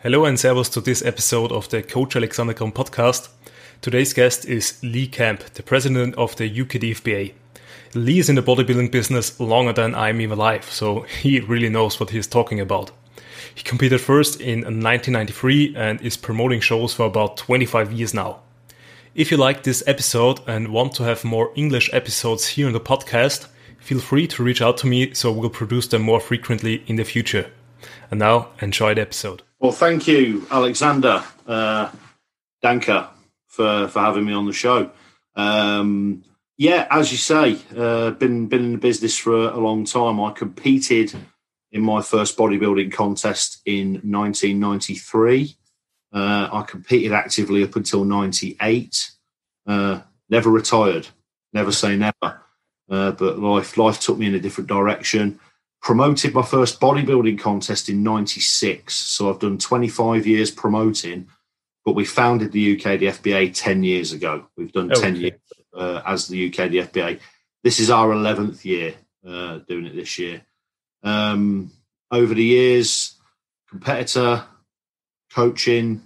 Hello and servus to this episode of the Coach Alexander Kron podcast. Today's guest is Lee Camp, the president of the UKDFBA. Lee is in the bodybuilding business longer than I'm even alive, so he really knows what he's talking about. He competed first in 1993 and is promoting shows for about 25 years now. If you like this episode and want to have more English episodes here in the podcast, feel free to reach out to me so we'll produce them more frequently in the future. And now, enjoy the episode. Well, thank you, Alexander uh, Danker, for for having me on the show. Um, yeah, as you say, uh, been been in the business for a, long time. I competed in my first bodybuilding contest in 1993. Uh, I competed actively up until 98. Uh, never retired. Never say never. Uh, but life life took me in a different direction promoted my first bodybuilding contest in 96 so i've done 25 years promoting but we founded the UKDFBA 10 years ago. We've done okay. 10 years uh, as the uk the fba this is our 11th year uh, doing it this year. Um, over the years competitor coaching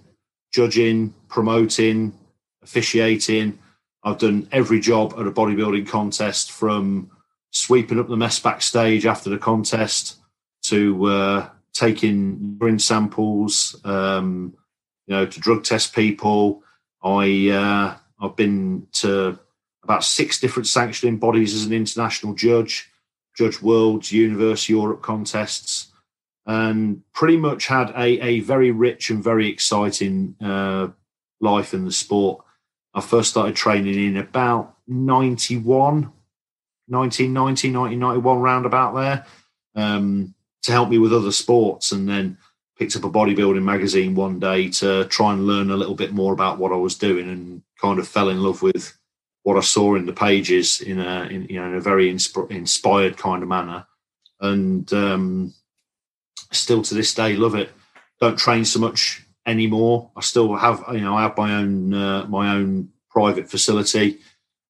judging promoting officiating. I've done every job at a bodybuilding contest from sweeping up the mess backstage after the contest to uh, taking urine samples, um, you know, to drug test people. I uh, I've been to about six different sanctioning bodies as an international judge, judge worlds, universe, Europe contests, and pretty much had a, a very rich and very exciting uh, life in the sport. I first started training in about 91, 1990, 1991 roundabout there um, to help me with other sports. And then picked up a bodybuilding magazine one day to try and learn a little bit more about what I was doing and kind of fell in love with what I saw in the pages in a, in, you know, in a very insp- inspired kind of manner. And um, still to this day, love it. Don't train so much anymore. I still have, you know, I have my own, uh, my own private facility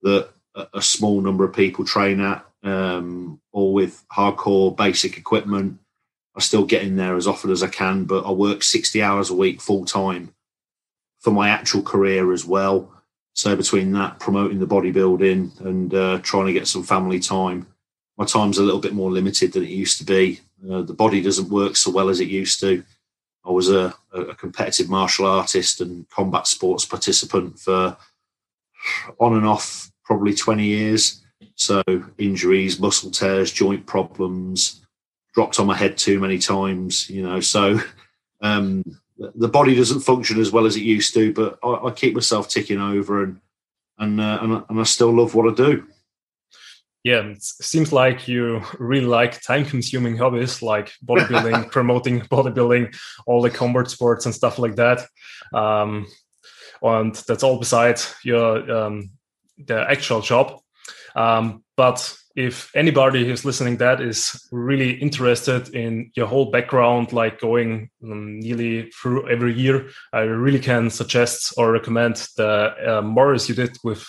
that a, small number of people train at, um, or with hardcore basic equipment. I still get in there as often as I can, but I work 60 hours a week full time for my actual career as well. So between that, promoting the bodybuilding and uh, trying to get some family time, my time's a little bit more limited than it used to be. Uh, the body doesn't work so well as it used to. I was a, a competitive martial artist and combat sports participant for on and off probably 20 years. So injuries, muscle tears, joint problems, dropped on my head too many times, you know. So um, the body doesn't function as well as it used to, but I, I keep myself ticking over and and, uh, and and I still love what I do. Yeah, it seems like you really like time-consuming hobbies like bodybuilding, promoting bodybuilding, all the combat sports and stuff like that. Um, and that's all besides your um, the actual job. Um, but if anybody who's listening that is really interested in your whole background, like going um, nearly through every year, I really can suggest or recommend the uh, Morris you did with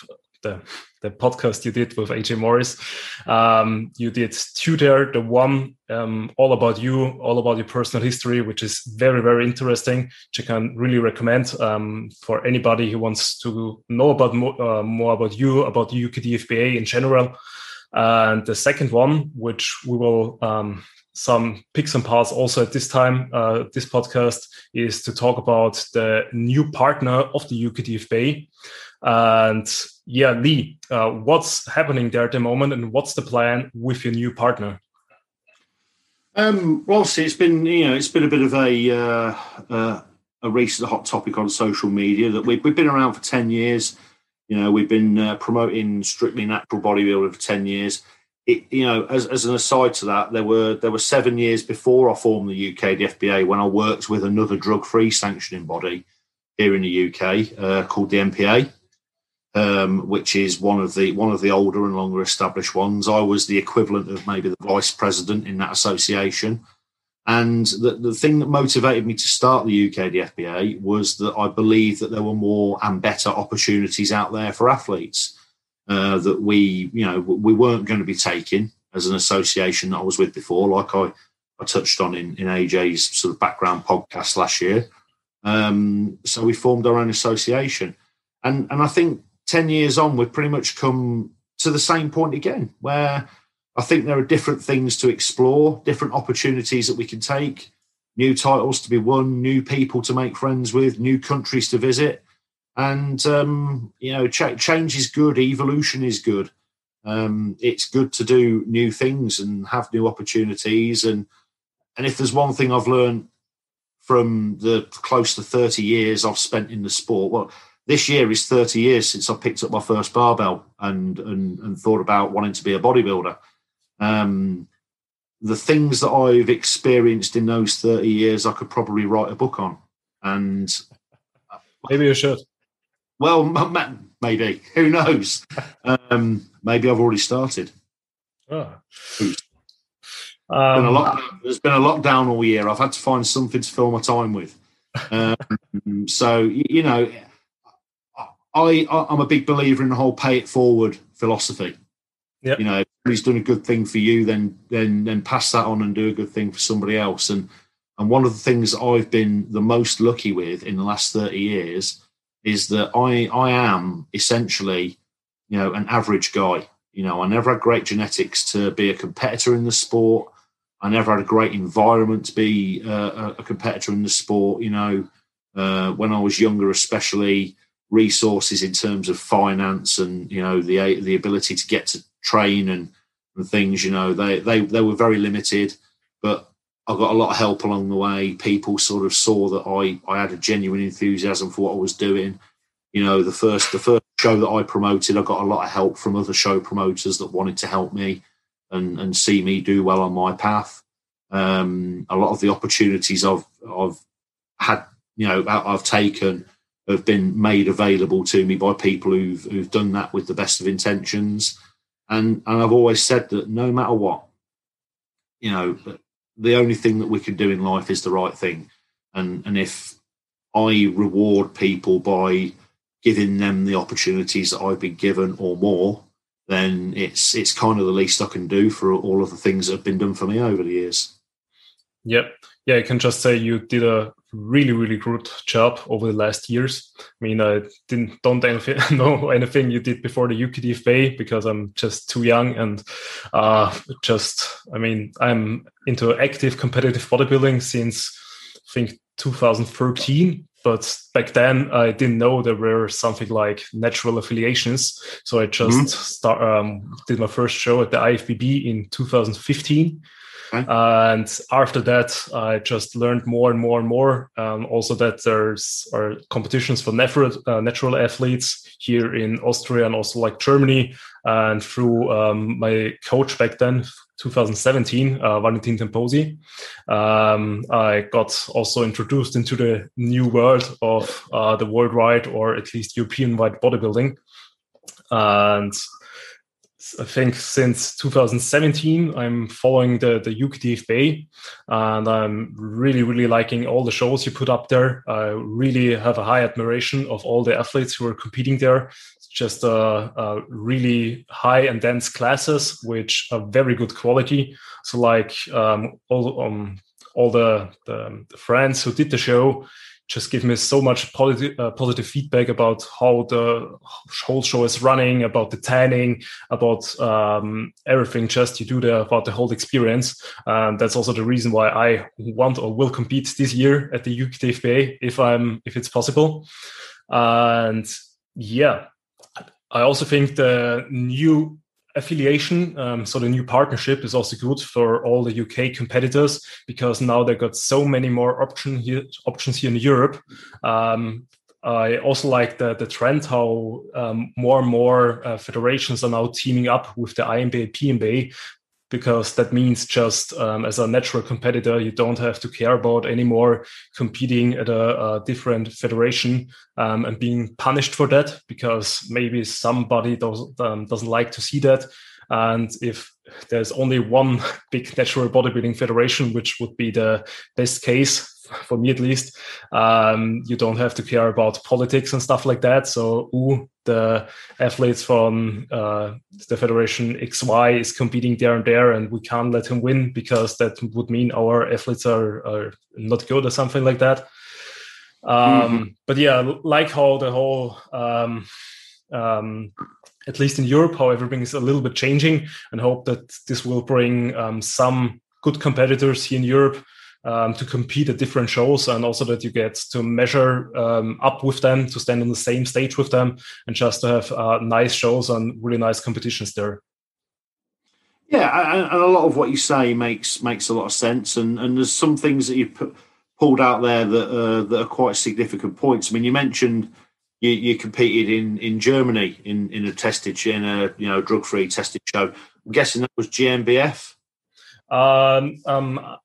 the the podcast you did with AJ Morris. Um, you did two there, the one um, all about you, all about your personal history, which is very, very interesting, which I can really recommend um, for anybody who wants to know about more, uh, more about you, about the UKDFBA in general. And the second one, which we will um, some picks and parts also at this time, uh, this podcast is to talk about the new partner of the UKDFBA. And yeah, Lee, uh, what's happening there at the moment, and what's the plan with your new partner? Um, well, see, it's been you know it's been a bit of a uh, uh, a recent hot topic on social media that we've, we've been around for ten years. You know, we've been uh, promoting strictly natural bodybuilding for ten years. It, you know, as, as an aside to that, there were there were seven years before I formed the UKDFBA when I worked with another drug free sanctioning body here in the UK uh, called the NPA um, which is one of the one of the older and longer established ones. I was the equivalent of maybe the vice president in that association. And the, the thing that motivated me to start the UKDFBA was that I believed that there were more and better opportunities out there for athletes uh, that we, you know, we weren't going to be taking as an association that I was with before, like I, I touched on in, in AJ's sort of background podcast last year. Um, so we formed our own association, and and I think ten years on, we've pretty much come to the same point again, where I think there are different things to explore, different opportunities that we can take, new titles to be won, new people to make friends with, new countries to visit. And, um, you know, ch- change is good, evolution is good. Um, it's good to do new things and have new opportunities. And, and if there's one thing I've learned from the close to 30 years I've spent in the sport, well, this year is 30 years since I picked up my first barbell and, and, and thought about wanting to be a bodybuilder. Um, the things that I've experienced in those 30 years, I could probably write a book on. And maybe you should. Well, maybe. Who knows? um, maybe I've already started. Oh. Um, been there's been a lockdown all year. I've had to find something to fill my time with. Um, so, you know, I, I'm a big believer in the whole pay it forward philosophy. Yep. You know, if he's done a good thing for you, then then then pass that on and do a good thing for somebody else. And and one of the things I've been the most lucky with in the last 30 years is that I I am essentially, you know, an average guy. You know, I never had great genetics to be a competitor in the sport. I never had a great environment to be uh, a competitor in the sport. You know, uh, when I was younger, especially, resources in terms of finance and you know the the ability to get to train and, and things you know they they they were very limited but I got a lot of help along the way. People sort of saw that I I had a genuine enthusiasm for what I was doing. You know the first the first show that I promoted I got a lot of help from other show promoters that wanted to help me and and see me do well on my path. Um, a lot of the opportunities I've I've had you know I've taken have been made available to me by people who've who've done that with the best of intentions. And and I've always said that no matter what, you know, the only thing that we can do in life is the right thing. And and if I reward people by giving them the opportunities that I've been given or more, then it's it's kind of the least I can do for all of the things that have been done for me over the years. Yep. Yeah, I can just say you did a really, really good job over the last years. I mean, I didn't don't anything, know anything you did before the UKDFA because I'm just too young and uh, just, I mean, I'm into active competitive bodybuilding since I think 2013. But back then, I didn't know there were something like natural affiliations. So I just mm-hmm. start, um, did my first show at the IFBB in 2015 Okay. And after that, I just learned more and more and more. Um, also, that there's are competitions for natural, uh, natural athletes here in Austria and also like Germany. And through um, my coach back then, 2017, uh, Valentin Temposi, um, I got also introduced into the new world of uh, the worldwide or at least European wide bodybuilding. And I think since 2017, I'm following the the UKDFA, and I'm really really liking all the shows you put up there. I really have a high admiration of all the athletes who are competing there. It's just a, a really high and dense classes, which are very good quality. So like um, all um, all the, the, the friends who did the show just give me so much positive, uh, positive feedback about how the whole show is running, about the tanning, about um, everything just you do there, about the whole experience. And that's also the reason why I want or will compete this year at the UKDFA if I'm if it's possible. And yeah, I also think the new affiliation, um, so the new partnership is also good for all the UK competitors because now they got so many more option here, options here in Europe. Um, I also like the, the trend how um, more and more uh, federations are now teaming up with the INBA, PNBA, because that means just um, as a natural competitor, you don't have to care about anymore competing at a, a different federation um, and being punished for that because maybe somebody does, um, doesn't like to see that. And if there's only one big natural bodybuilding federation, which would be the best case for me at least. Um, you don't have to care about politics and stuff like that. So, ooh, the athletes from uh, the Federation XY is competing there and there, and we can't let him win because that would mean our athletes are, are not good or something like that. mm-hmm. But yeah, like how the whole, um, um, at least in Europe, how everything is a little bit changing, and hope that this will bring um, some good competitors here in Europe um, to compete at different shows and also that you get to measure um, up with them to stand on the same stage with them and just to have uh, nice shows and really nice competitions there. Yeah and a lot of what you say makes makes a lot of sense and and there's some things that you put, pulled out there that uh, that are quite significant points. I mean you mentioned you, you competed in in germany in in a tested in a you know drug free tested show. I'm guessing that was GNBF um, um,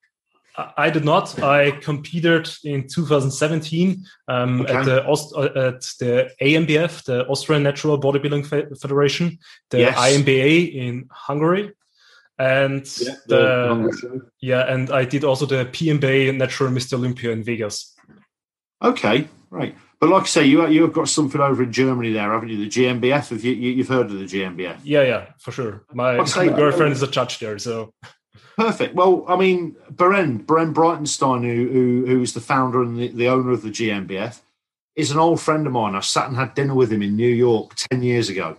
I did not. I competed in 2017 um, okay. at the Aust- uh, at the ANBF, the Austrian Natural Bodybuilding Federation, the yes. INBA in Hungary, and yeah, the, yeah, and I did also the PNBA Natural Mr. Olympia in Vegas. Okay, right. But like I say, you you've got something over in Germany there, haven't you? The GNBF. Have you, you have heard of the GNBF? Yeah, yeah, for sure. My, my girlfriend is a judge there, so Perfect. Well, I mean, Berend, Berend Breitenstein, who, who who's the founder and the, the, owner of the GNBF, is an old friend of mine. I sat and had dinner with him in New York 10 years ago.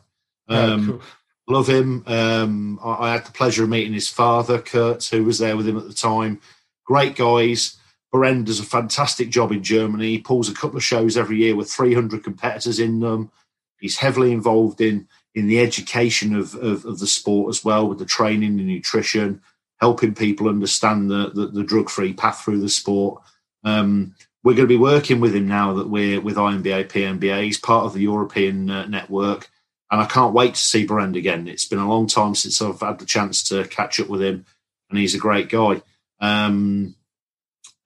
Um, cool. Love him. Um, I, I, had the pleasure of meeting his father, Kurt, who was there with him at the time. Great guys. Berend does a fantastic job in Germany. He pulls a couple of shows every year with 300 competitors in them. He's heavily involved in in the education of, of, of the sport as well, with the training, and nutrition helping people understand the, the, the drug free path through the sport. Um, we're going to be working with him now that we're with INBA, PNBA. He's part of the European uh, network, and I can't wait to see Berend again. It's been a long time since I've had the chance to catch up with him, and he's a great guy. Um,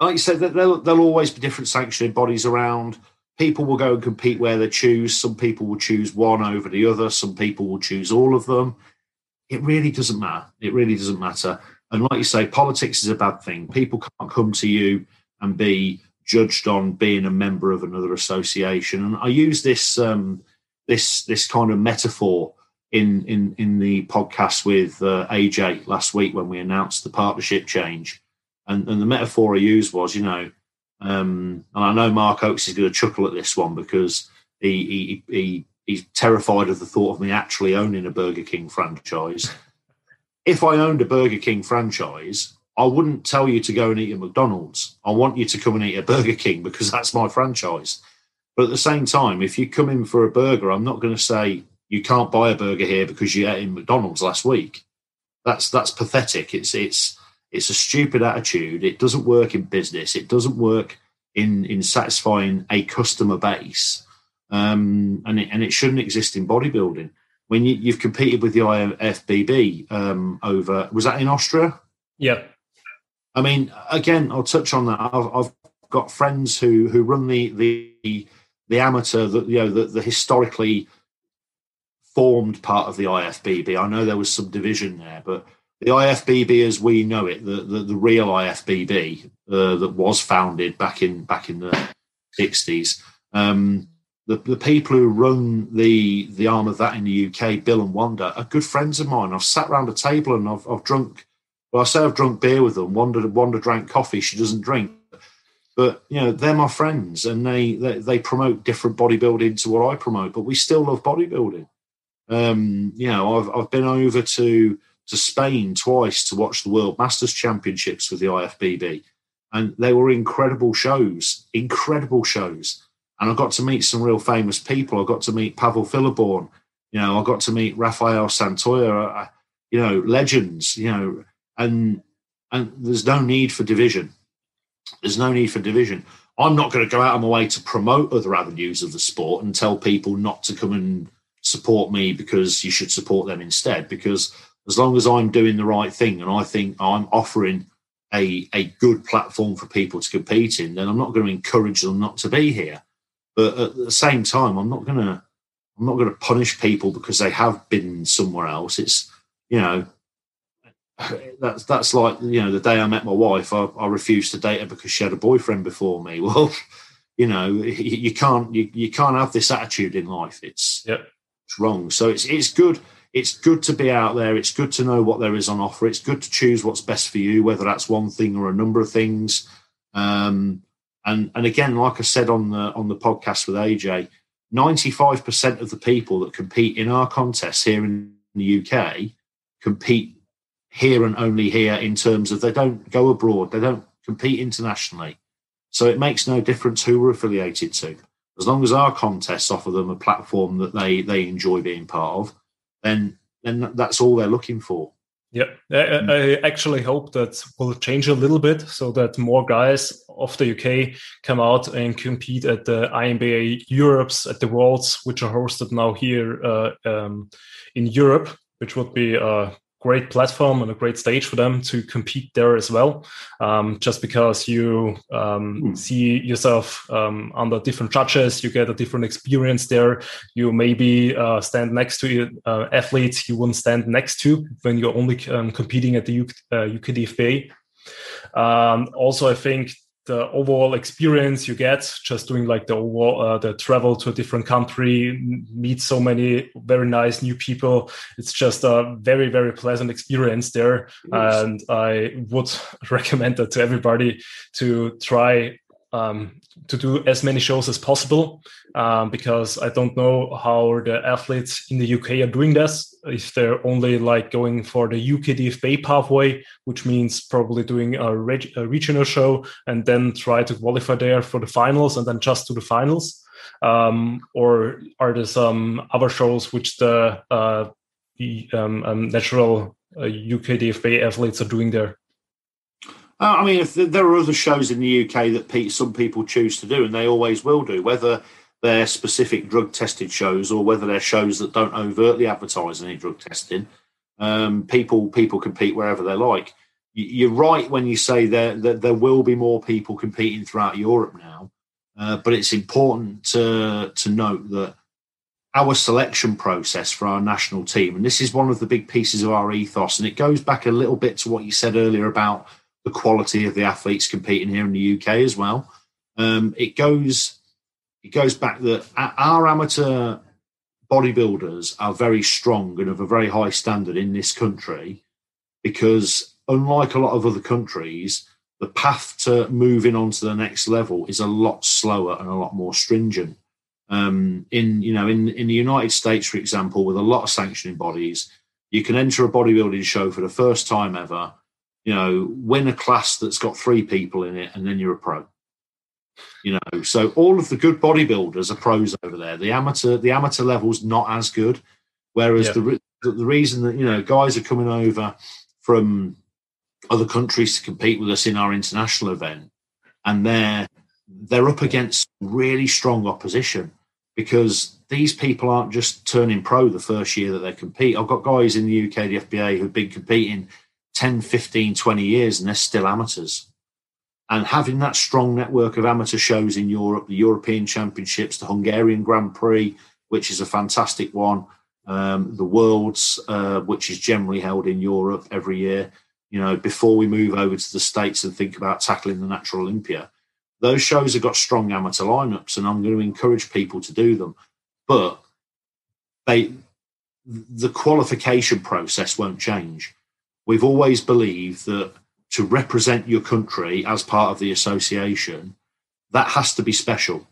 like you said, there'll, there'll always be different sanctioning bodies around. People will go and compete where they choose. Some people will choose one over the other. Some people will choose all of them. It really doesn't matter. It really doesn't matter. And like you say, politics is a bad thing. People can't come to you and be judged on being a member of another association. And I use this um, this this kind of metaphor in in in the podcast with uh, AJ last week when we announced the partnership change. And, and the metaphor I used was, you know, um, and I know Mark Oakes is going to chuckle at this one because he, he, he he's terrified of the thought of me actually owning a Burger King franchise if I owned a Burger King franchise, I wouldn't tell you to go and eat at McDonald's. I want you to come and eat at Burger King because that's my franchise. But at the same time, if you come in for a burger, I'm not going to say you can't buy a burger here because you ate in McDonald's last week. That's that's pathetic. It's it's it's a stupid attitude. It doesn't work in business. It doesn't work in in satisfying a customer base, um, and it, and it shouldn't exist in bodybuilding when you, have competed with the IFBB um, over, was that in Austria? Yeah. I mean, again, I'll touch on that. I've, I've got friends who who run the the the amateur, the, you know, the, the historically formed part of the IFBB. I know there was some division there, but the IFBB, as we know it, the the, the real IFBB uh, that was founded back in back in the sixties, um, the, the people who run the the arm of that in the UK, Bill and Wanda, are good friends of mine. I've sat around a table and I've, I've drunk. Well, I say I've drunk beer with them. Wanda Wanda drank coffee. She doesn't drink, but you know they're my friends, and they they, they promote different bodybuilding to what I promote. But we still love bodybuilding. Um, you know, I've I've been over to to Spain twice to watch the World Masters Championships with the IFBB, and they were incredible shows. Incredible shows and I got to meet some real famous people. I got to meet Pavel Philiborn. You know, I got to meet Rafael Santonja. Uh, uh, you know, legends. You know, and and there's no need for division. There's no need for division. I'm not going to go out of my way to promote other avenues of the sport and tell people not to come and support me because you should support them instead. Because as long as I'm doing the right thing and I think I'm offering a, a good platform for people to compete in, then I'm not going to encourage them not to be here. But at the same time, I'm not gonna I'm not gonna punish people because they have been somewhere else. It's you know that's that's like you know the day I met my wife, I, I refused to date her because she had a boyfriend before me. Well, you know you, can't you, you can't have this attitude in life. It's yep. it's wrong. So it's it's good it's good to be out there. It's good to know what there is on offer. It's good to choose what's best for you, whether that's one thing or a number of things. Um, And and again, like I said on the on the podcast with AJ, 95% of the people that compete in our contests here in the UK compete here and only here in terms of they don't go abroad, they don't compete internationally. So it makes no difference who we're affiliated to. As long as our contests offer them a platform that they they enjoy being part of, then then that's all they're looking for. Yeah, I, I, actually hope that will change a little bit so that more guys of the UK come out and compete at the INBA Europes at the Worlds, which are hosted now here uh, um, in Europe, which would be a great platform and a great stage for them to compete there as well. Um, just because you um, mm. see yourself um, under different judges, you get a different experience there. You maybe uh, stand next to uh, athletes you wouldn't stand next to when you're only um, competing at the UK, uh, UKDFBA. Um, also, I think the overall experience you get just doing like the overall uh, the travel to a different country meet so many very nice new people it's just a very very pleasant experience there yes. and i would recommend that to everybody to try um, to do as many shows as possible um, because I don't know how the athletes in the UK are doing this. If they're only like going for the UKDFBA pathway, which means probably doing a, reg- a, regional show and then try to qualify there for the finals and then just to the finals. Um, or are there some other shows which the, uh, the um, um, natural uh, UKDFBA athletes are doing there? Uh, I mean, there are other shows in the UK that some people choose to do, and they always will do, whether they're specific drug tested shows or whether they're shows that don't overtly advertise any drug testing. Um, people people compete wherever they like. You're right when you say that there, there will be more people competing throughout Europe now, uh, but it's important to to note that our selection process for our national team, and this is one of the big pieces of our ethos, and it goes back a little bit to what you said earlier about the quality of the athletes competing here in the UK as well. Um, it goes it goes back that our amateur bodybuilders are very strong and of a very high standard in this country because unlike a lot of other countries the path to moving on to the next level is a lot slower and a lot more stringent um, in you know in in the united states for example with a lot of sanctioning bodies you can enter a bodybuilding show for the first time ever you know, win a class that's got three people in it, and then you're a pro. You know, so all of the good bodybuilders are pros over there. The amateur, the amateur level's not as good. Whereas yeah. the the reason that you know guys are coming over from other countries to compete with us in our international event, and they're they're up against really strong opposition because these people aren't just turning pro the first year that they compete. I've got guys in the UK, the FBA, who've been competing 10, 15, 20 years and they're still amateurs. And having that strong network of amateur shows in Europe, the European Championships, the Hungarian Grand Prix, which is a fantastic one, um, the Worlds, uh, which is generally held in Europe every year, you know, before we move over to the States and think about tackling the Natural Olympia. Those shows have got strong amateur lineups, and I'm going to encourage people to do them. But they, the qualification process won't change we've always believed that to represent your country as part of the association, that has to be special.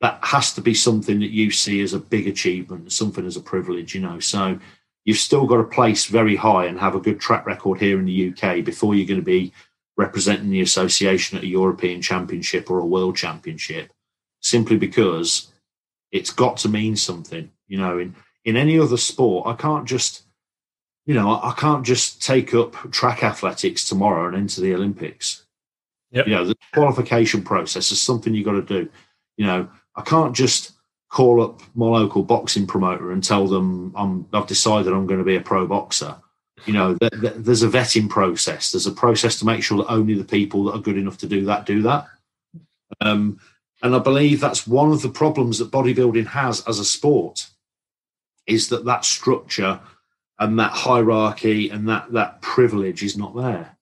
That has to be something that you see as a big achievement, something as a privilege, you know. So you've still got to place very high and have a good track record here in the UK before you're going to be representing the association at a European Championship or a World Championship, simply because it's got to mean something. You know, in in any other sport, I can't just you know, I, can't just take up track athletics tomorrow and enter the Olympics. Yep. You know, the qualification process is something you've got to do. You know, I can't just call up my local boxing promoter and tell them I'm, I've decided I'm going to be a pro boxer. You know, th- th- there's a vetting process. There's a process to make sure that only the people that are good enough to do that do that. Um, and I believe that's one of the problems that bodybuilding has as a sport is that that structure and that hierarchy and that that privilege is not there.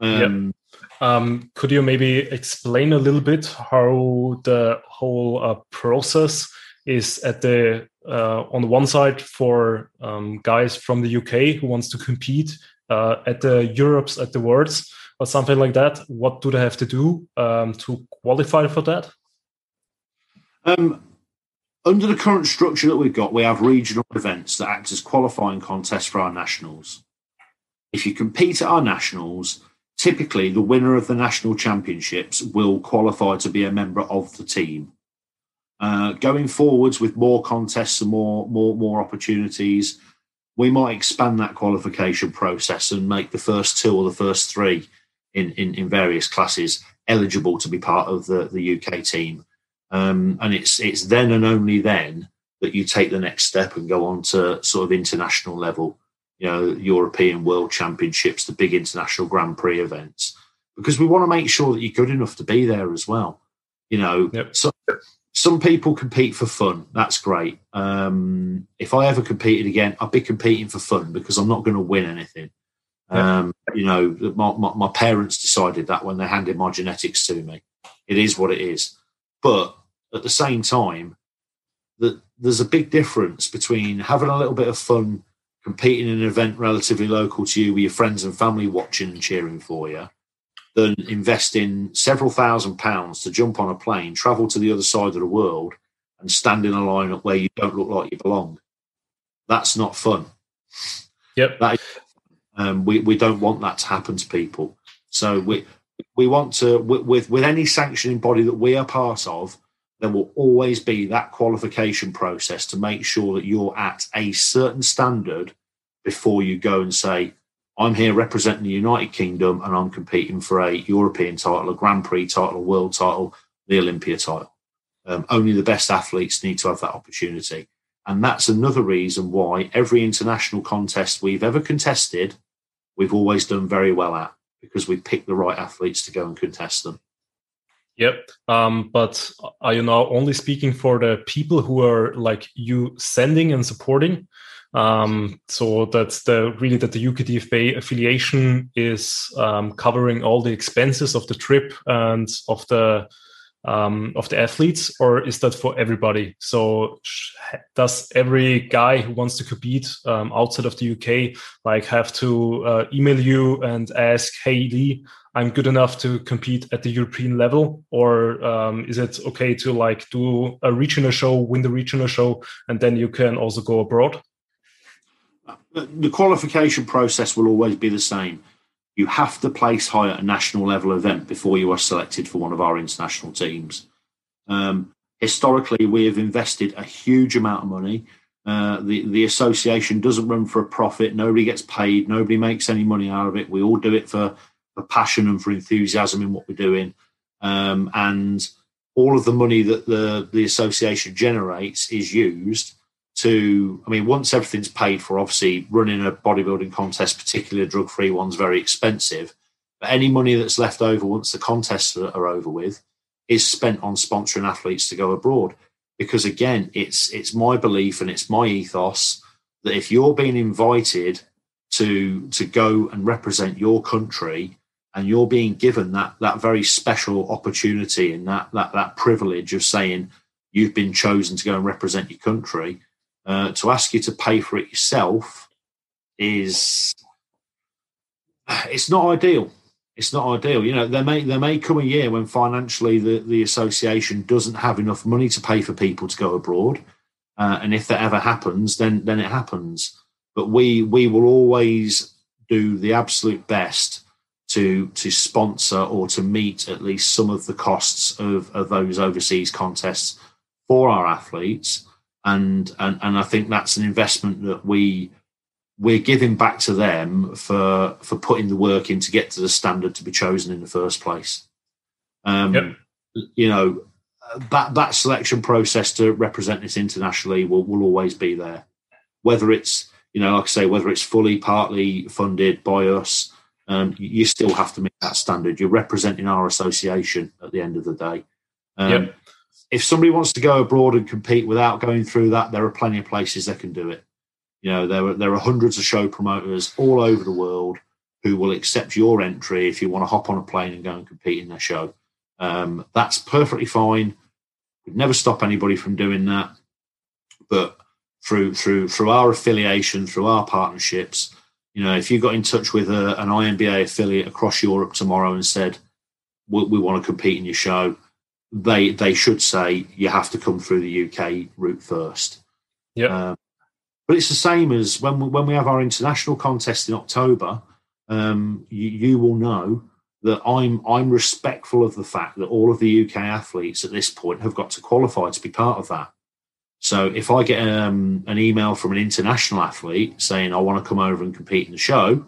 Um, um, could you maybe explain a little bit how the whole uh, process is at the uh, on the one side for um, guys from the UK who wants to compete uh, at the Europes at the Worlds, or something like that, what do they have to do um, to qualify for that? Um, under the current structure that we've got, we have regional events that act as qualifying contests for our nationals. If you compete at our nationals, typically the winner of the national championships will qualify to be a member of the team. Uh, going forwards with more contests and more more more opportunities, we might expand that qualification process and make the first two or the first three in, in, in various classes eligible to be part of the, the UK team. Um, and it's it's then and only then that you take the next step and go on to sort of international level, you know, European World Championships, the big international Grand Prix events, because we want to make sure that you're good enough to be there as well. You know, yep. so some people compete for fun. That's great. Um, if I ever competed again, I'd be competing for fun because I'm not going to win anything. Um, you know, my, my, my, parents decided that when they handed my genetics to me. It is what it is. But at the same time, that there's a big difference between having a little bit of fun competing in an event relatively local to you with your friends and family watching and cheering for you than investing several thousand pounds to jump on a plane, travel to the other side of the world, and stand in a line up where you don't look like you belong. That's not fun. Yep. That is, um, we we don't want that to happen to people. So we we want to with with any sanctioning body that we are part of, there will always be that qualification process to make sure that you're at a certain standard before you go and say, I'm here representing the United Kingdom and I'm competing for a European title, a Grand Prix title, a world title, the Olympia title. Um, only the best athletes need to have that opportunity. And that's another reason why every international contest we've ever contested, we've always done very well at because we picked the right athletes to go and contest them. Yep. Um, but are you now only speaking for the people who are like you sending and supporting? Um, so that's the really that the UKDFA affiliation is um, covering all the expenses of the trip and of the um, of the athletes, or is that for everybody? So does every guy who wants to compete um, outside of the UK like have to uh, email you and ask, "Hey Lee, I'm good enough to compete at the European level," or um, is it okay to like do a regional show, win the regional show, and then you can also go abroad? the qualification process will always be the same. You have to place high at a national level event before you are selected for one of our international teams. Um, historically, we have invested a huge amount of money. Uh, the the association doesn't run for a profit. Nobody gets paid. Nobody makes any money out of it. We all do it for for passion and for enthusiasm in what we're doing. Um, and all of the money that the the association generates is used to, I mean, once everything's paid for, obviously running a bodybuilding contest, particularly a drug free one, is very expensive. But any money that's left over once the contests are over with is spent on sponsoring athletes to go abroad. Because again, it's it's my belief and it's my ethos that if you're being invited to to go and represent your country and you're being given that that very special opportunity and that that that privilege of saying you've been chosen to go and represent your country uh, to ask you to pay for it yourself is it's not ideal. It's not ideal. You know, there may there may come a year when financially the, the association doesn't have enough money to pay for people to go abroad. Uh, and if that ever happens, then then it happens. But we we will always do the absolute best to to sponsor or to meet at least some of the costs of, of those overseas contests for our athletes and and and I think that's an investment that we we're giving back to them for for putting the work in to get to the standard to be chosen in the first place. Um, yep. You know that that selection process to represent this internationally will will always be there, whether it's you know like I say whether it's fully partly funded by us. Um, you still have to meet that standard. You're representing our association at the end of the day. Um, yep if somebody wants to go abroad and compete without going through that, there are plenty of places that can do it. You know, there are there are hundreds of show promoters all over the world who will accept your entry if you want to hop on a plane and go and compete in their show. Um, that's perfectly fine. We'd never stop anybody from doing that. But through through through our affiliation, through our partnerships, You know, if you got in touch with a, an INBA affiliate across Europe tomorrow and said, we, we want to compete in your show, they they should say you have to come through the UK route first. Yeah. Um, but it's the same as when we, when we have our international contest in October. Um, you, you will know that I'm I'm respectful of the fact that all of the UK athletes at this point have got to qualify to be part of that. So if I get um, an email from an international athlete saying I want to come over and compete in the show,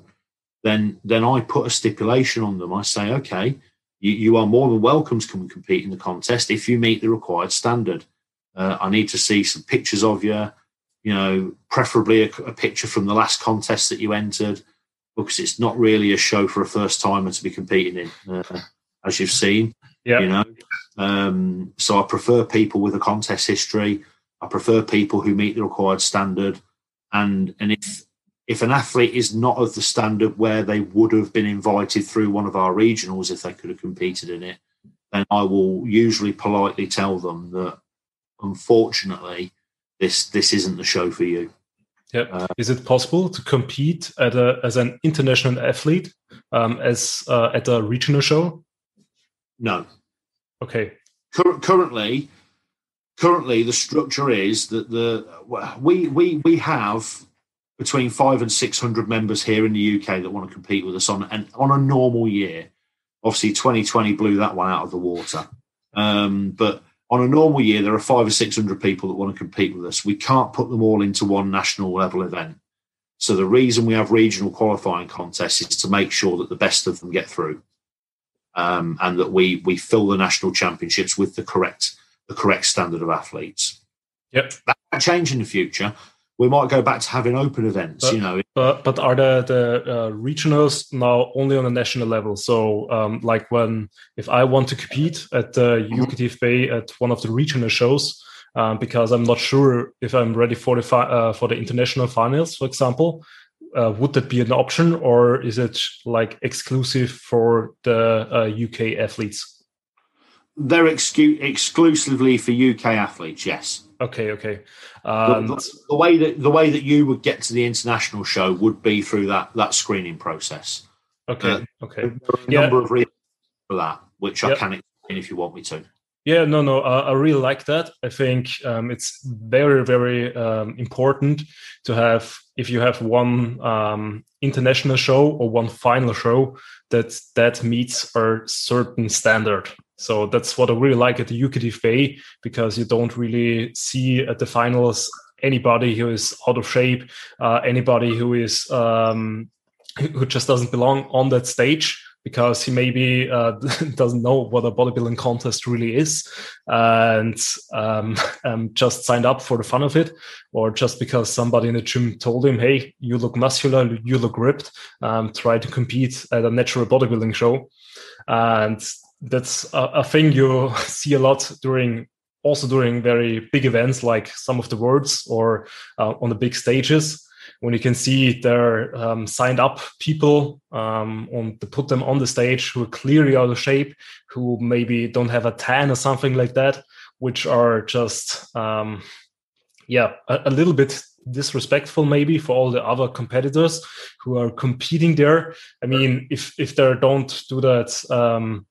then then I put a stipulation on them. I say, okay, you, you are more than welcome to come and compete in the contest if you meet the required standard. Uh, I need to see some pictures of you, you know, preferably a, a, picture from the last contest that you entered, because it's not really a show for a first timer to be competing in, uh, as you've seen. Yeah. You know, um, so I prefer people with a contest history. I prefer people who meet the required standard, and and if if an athlete is not of the standard where they would have been invited through one of our regionals if they could have competed in it, then I will usually politely tell them that unfortunately this this isn't the show for you. Yeah. Uh, is it possible to compete at a, as an international athlete um, as uh, at a regional show? No. Okay. Cur- currently, currently the structure is that the we we we have between five and six hundred members here in the UK that want to compete with us on and on a normal year. Obviously, 2020 blew that one out of the water. Um, but on a normal year, there are five or six hundred people that want to compete with us. We can't put them all into one national level event. So the reason we have regional qualifying contests is to make sure that the best of them get through, um, and that we we fill the national championships with the correct the correct standard of athletes. Yep, that might change in the future we might go back to having open events. But, you know, but but are the the uh, regionals now only on a national level? So, um, like when if I want to compete at the mm-hmm. UKTFA at one of the regional shows, um, because I'm not sure if I'm ready for the fi- uh, for the international finals, for example. Uh, would that be an option, or is it like exclusive for the UK uh, athletes? They're excu- exclusively for UK athletes. Yes. Okay, okay. Um, the, the, the, way that the way that you would get to the international show would be through that that screening process. Okay, uh, okay. There are a yeah. number of reasons for that, which yep. I can explain if you want me to. Yeah, no, no, uh, I really like that. I think um, it's very, very um, important to have if you have one um, international show or one final show that that meets a certain standard. So that's what I really like at the UKTFA because you don't really see at the finals anybody who is out of shape, uh, anybody who is um, who just doesn't belong on that stage because he maybe uh, doesn't know what a bodybuilding contest really is and um, um, just signed up for the fun of it or just because somebody in the gym told him hey you look muscular you look ripped um, try to compete at a natural bodybuilding show. And that's a, a thing you see a lot during also during very big events like some of the worlds or uh, on the big stages when you can see their um, signed up people um, and to put them on the stage who are clearly out of shape, who maybe don't have a tan or something like that, which are just um, yeah a, a, little bit disrespectful maybe for all the other competitors who are competing there. I mean, if if they don't do that. Um,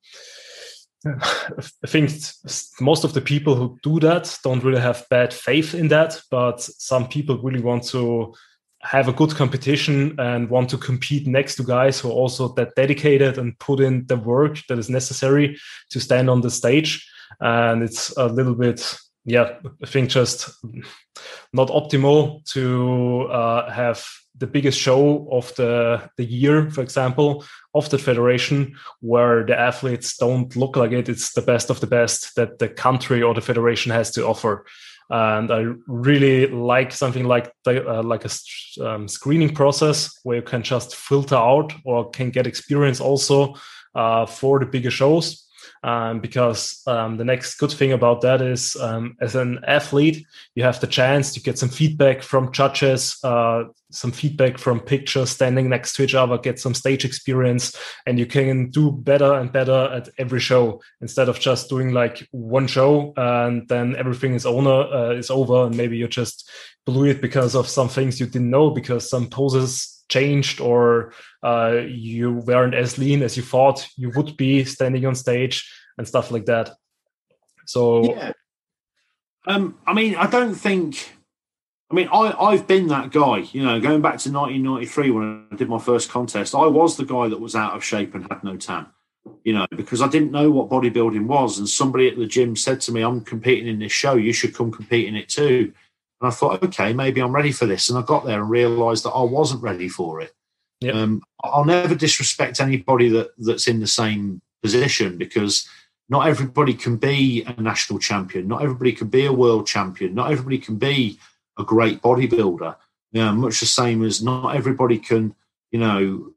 I think most of the people who do that don't really have bad faith in that, but some people really want to have a good competition and want to compete next to guys who are also that dedicated and put in the work that is necessary to stand on the stage. And it's a little bit, yeah, I think just not optimal to uh, have the biggest show of the, the year, for example, of the federation, where the athletes don't look like it. It's the best of the best that the country or the federation has to offer and I really like something like the, uh, like a um, screening process where you can just filter out or can get experience also uh, for the bigger shows. Um, because um, the next good thing about that is, um, as an athlete, you have the chance to get some feedback from judges, uh, some feedback from pictures standing next to each other, get some stage experience, and you can do better and better at every show. Instead of just doing like one show and then everything is owner uh, is over, and maybe you just blew it because of some things you didn't know because some poses changed or uh, you weren't as lean as you thought you would be standing on stage and stuff like that. So, yeah. Um, I mean, I don't think. I mean, I, I've been that guy, you know, going back to 1993 when I did my first contest, I was the guy that was out of shape and had no tan you know, because I didn't know what bodybuilding was. And somebody at the gym said to me, I'm competing in this show, you should come compete in it too. And I thought, okay, maybe I'm ready for this. And I got there and realized that I wasn't ready for it. Yep. Um, I'll never disrespect anybody that, that's in the same position because not everybody can be a national champion. Not everybody can be a world champion. Not everybody can be a great bodybuilder. You know, much the same as not everybody can, you know,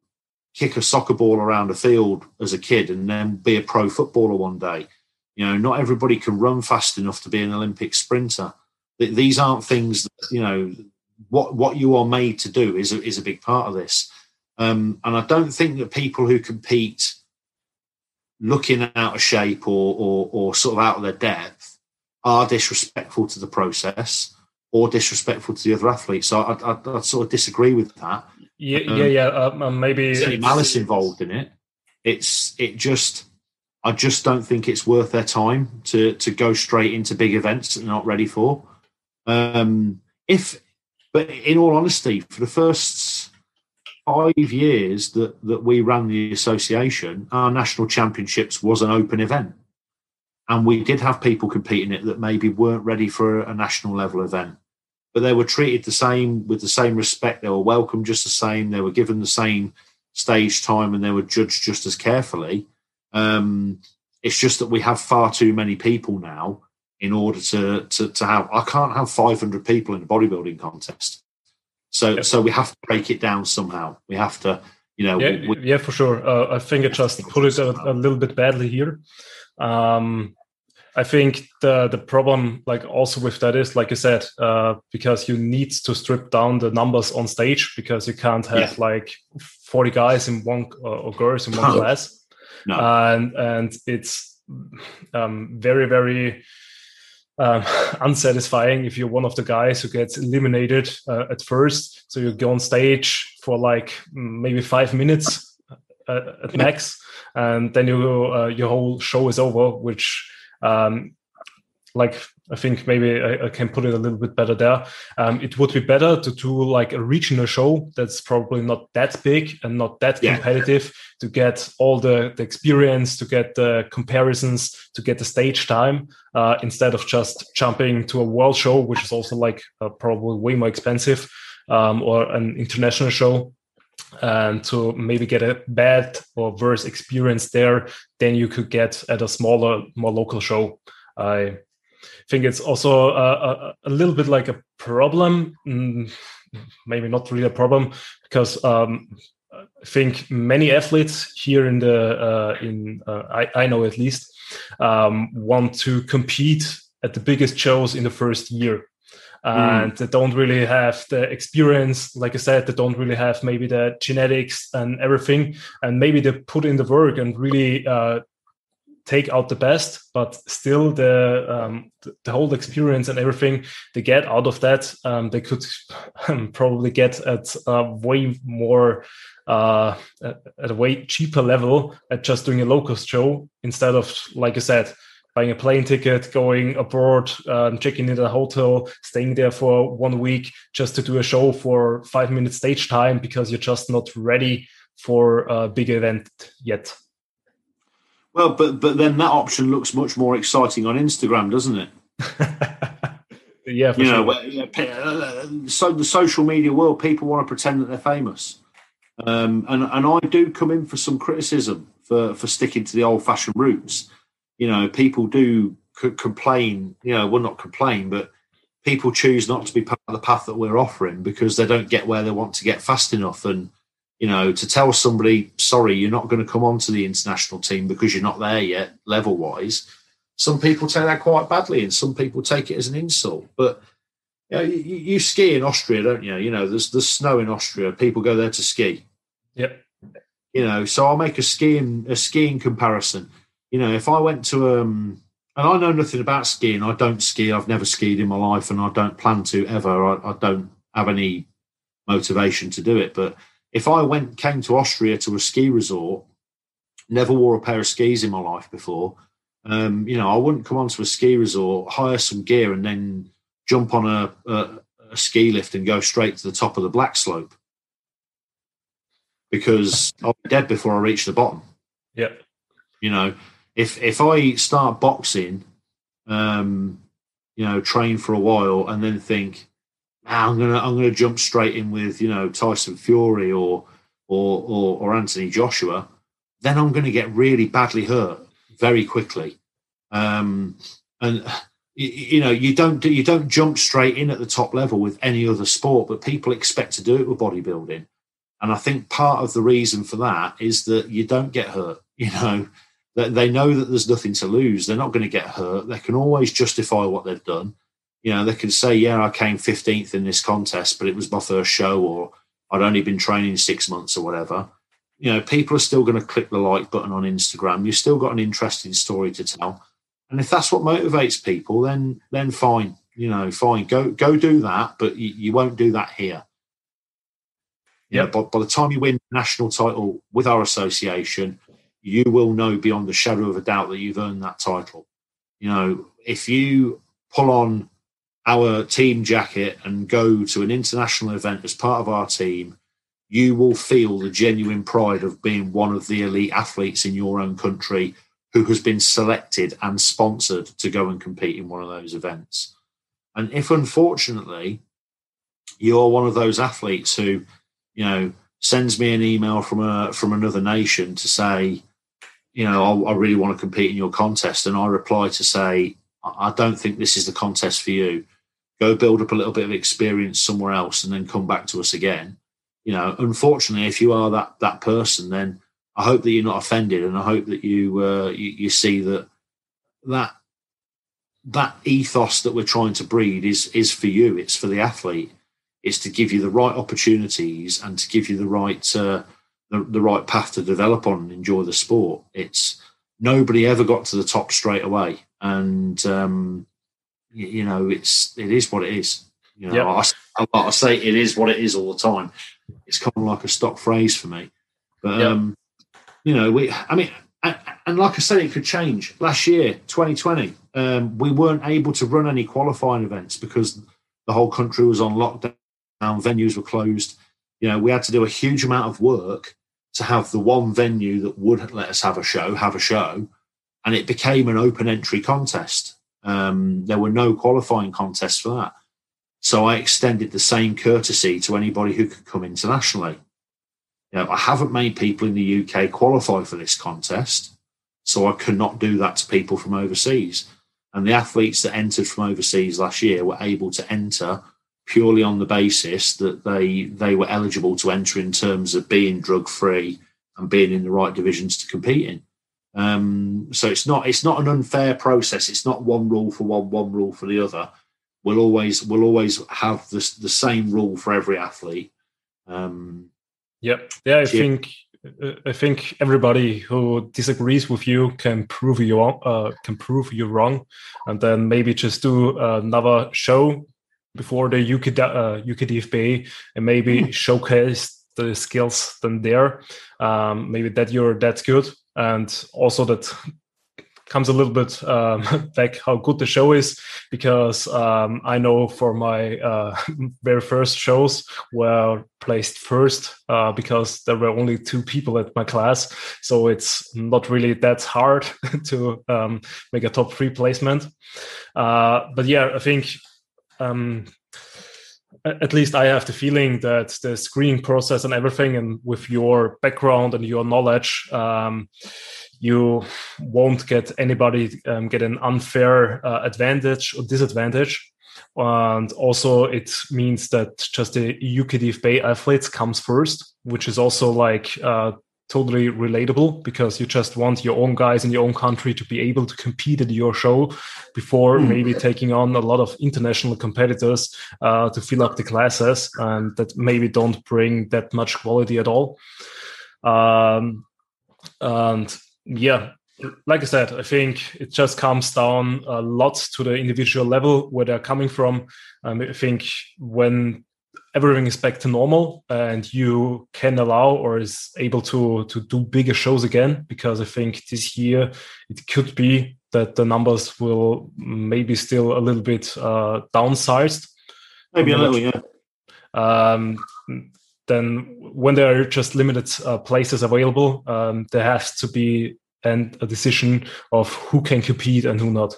kick a soccer ball around a field as a kid and then be a pro footballer one day. You know, not everybody can run fast enough to be an Olympic sprinter. These aren't things that, you know, what, what you are made to do is a, is a big part of this. Um, and I don't think that people who compete looking out of shape or, or, or sort of out of their depth are disrespectful to the process or disrespectful to the other athletes. So I, I, I sort of disagree with that. Yeah, um, yeah, yeah. Um, maybe there's any malice involved in it. It's it just. I just don't think it's worth their time to to go straight into big events that they're not ready for. Um, if, but in all honesty, for the first five years that that we ran the association, our national championships was an open event, and we did have people competing it that maybe weren't ready for a national level event but they were treated the same with the same respect. They were welcomed just the same. They were given the same stage time, and they were judged just as carefully. Um, it's just that we have far too many people now in order to to, to have. I can't have 500 people in a bodybuilding contest. So so we have to break it down somehow. We have to, you know. Yeah, we, yeah for sure. Uh, I think I just put it a, a, little bit badly here. Um, I think the the problem, like also with that, is like you said, uh, because you need to strip down the numbers on stage because you can't have yeah. like forty guys in one uh, or girls in one class, no. and and it's um, very very um, unsatisfying if you're one of the guys who gets eliminated uh, at first. So you go on stage for like maybe five minutes uh, at max, and then you uh, your whole show is over, which um, like I think maybe I, I, can put it a little bit better there. Um, it would be better to do like a regional show that's probably not that big and not that yeah. competitive to get all the, the experience, to get the comparisons, to get the stage time uh, instead of just jumping to a world show, which is also like uh, probably way more expensive, um, or an international show and to maybe get a bad or worse experience there than you could get at a smaller, more local show. I think it's also a, a, a little bit like a problem, mm, maybe not really a problem, because um, I think many athletes here in the uh, in uh, I, I know at least um, want to compete at the biggest shows in the first year. Mm. and they don't really have the experience like i said they don't really have maybe the genetics and everything. And maybe they put in the work and really uh, take out the best but still the um, the whole experience and everything they get out of that um, they could probably get at a way more uh, at a way cheaper level at just doing a local show instead of like i said buying a plane ticket, going abroad, um, checking in a hotel, staying there for one week just to do a show for five minutes stage time because you're just not ready for a big event yet. Well, but but then that option looks much more exciting on Instagram, doesn't it? yeah, you sure. know, uh, so the social media world, people want to pretend that they're famous, um, and and I do come in for some criticism for for sticking to the old fashioned roots you know, people do c- complain, you know, well, not complain, but people choose not to be part of the path that we're offering because they don't get where they want to get fast enough. And, you know, to tell somebody, sorry, you're not going to come onto the international team because you're not there yet, level wise, some people take that quite badly and some people take it as an insult. But, you, know, you, you ski in Austria, don't you? You know, there's, there's snow in Austria. People go there to ski. Yep. You know, so I'll make a skiing a skiing comparison you know, if I went to um, and I know nothing about skiing. I don't ski. I've never skied in my life, and I don't plan to ever. I, I don't have any motivation to do it. But if I went came to Austria to a ski resort, never wore a pair of skis in my life before, um, you know, I wouldn't come onto a ski resort, hire some gear, and then jump on a, a, a ski lift and go straight to the top of the black slope because I'll be dead before I reach the bottom. Yeah. You know, if if I start boxing, um, you know, train for a while and then think, I'm gonna I'm gonna jump straight in with you know Tyson Fury or or or, or Anthony Joshua, then I'm going to get really badly hurt very quickly. Um, and you, you know, you don't you don't jump straight in at the top level with any other sport, but people expect to do it with bodybuilding. And I think part of the reason for that is that you don't get hurt. You know, they know that there's nothing to lose. They're not going to get hurt. They can always justify what they've done. You know, they can say, "Yeah, I came 15th in this contest, but it was my first show, or I'd only been training six months, or whatever." You know, people are still going to click the like button on Instagram. You've still got an interesting story to tell, and if that's what motivates people, then then fine. You know, fine. Go go do that, but you, you won't do that here. Yeah, by, by the time you win national title with our association, you will know beyond the shadow of a doubt that you've earned that title. You know, if you pull on our team jacket and go to an international event as part of our team, you will feel the genuine pride of being one of the elite athletes in your own country who has been selected and sponsored to go and compete in one of those events. And if unfortunately you're one of those athletes who you know, sends me an email from a from another nation to say, you know, I, I really want to compete in your contest, and I reply to say, I don't think this is the contest for you. Go build up a little bit of experience somewhere else, and then come back to us again. You know, unfortunately, if you are that that person, then I hope that you're not offended, and I hope that you uh, you, you see that that that ethos that we're trying to breed is is for you. It's for the athlete is to give you the right opportunities and to give you the right uh, the, the right path to develop on and enjoy the sport. It's nobody ever got to the top straight away, and um, you, know it's it is what it is. You know, yep. I, I, say it is what it is all the time. It's kind of like a stock phrase for me, but yep. um, you know, we. I mean, and, and, like I said, it could change. Last year, 2020, um, we weren't able to run any qualifying events because the whole country was on lockdown venues were closed. You know, we had to do a huge amount of work to have the one venue that would let us have a show, have a show, and it became an open entry contest. Um, there were no qualifying contests for that. So I extended the same courtesy to anybody who could come internationally. You know, I haven't made people in the UK qualify for this contest, so I cannot do that to people from overseas. And the athletes that entered from overseas last year were able to enter purely on the basis that they they were eligible to enter in terms of being drug free and being in the right divisions to compete in. Um, so it's not it's not an unfair process. It's not one rule for one, one rule for the other. We'll always we'll always have the the same rule for every athlete. Um, yep. Yeah, I think I think everybody who disagrees with you can prove you wrong, uh, can prove you wrong, and then maybe just do another show before the UK, uh, UKDFB and maybe mm. showcase the skills then there. Um, maybe that you're that good, and also that comes a little bit um, back how good the show is because um, I know for my uh, very first shows were placed first uh, because there were only two people at my class, so it's not really that hard to um, make a top three placement. Uh, but yeah, I think um, at least I have the feeling that the screening process and everything, and with your background and your knowledge, um, you won't get anybody um, get an unfair uh, advantage or disadvantage. And also, it means that just the UKDFB athletes comes first, which is also like uh, totally relatable because you just want your own guys in your own country to be able to compete at your show before mm. maybe taking on a lot of international competitors uh, to fill up the classes and that maybe don't bring that much quality at all. Um, and yeah, like I said, I think it just comes down a lot to the individual level where they're coming from. Um, I think when everything is back to normal and you can allow or is able to to do bigger shows again because i think this year it could be that the numbers will maybe still a little bit uh, downsized. Maybe a little yeah. um, then when there are just limited uh, places available um, there has to be and a decision of who can compete and who not.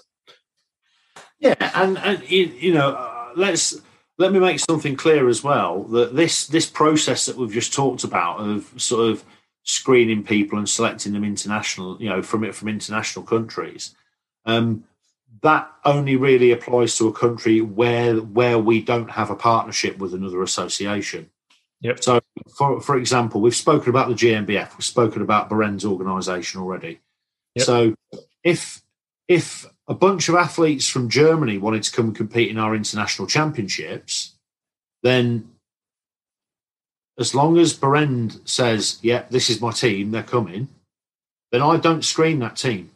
Yeah and, and you know uh, let's let me make something clear as well that this this process that we've just talked about of sort of screening people and selecting them international, you know, from it from international countries, um, that only really applies to a country where where we don't have a partnership with another association. Yep. So, for for example, we've spoken about the GNBF, we've spoken about Berend's organisation already. Yep. So, if if a bunch of athletes from Germany wanted to come and compete in our international championships, then as long as Berend says, "Yeah, this is my team, they're coming," then I don't screen that team.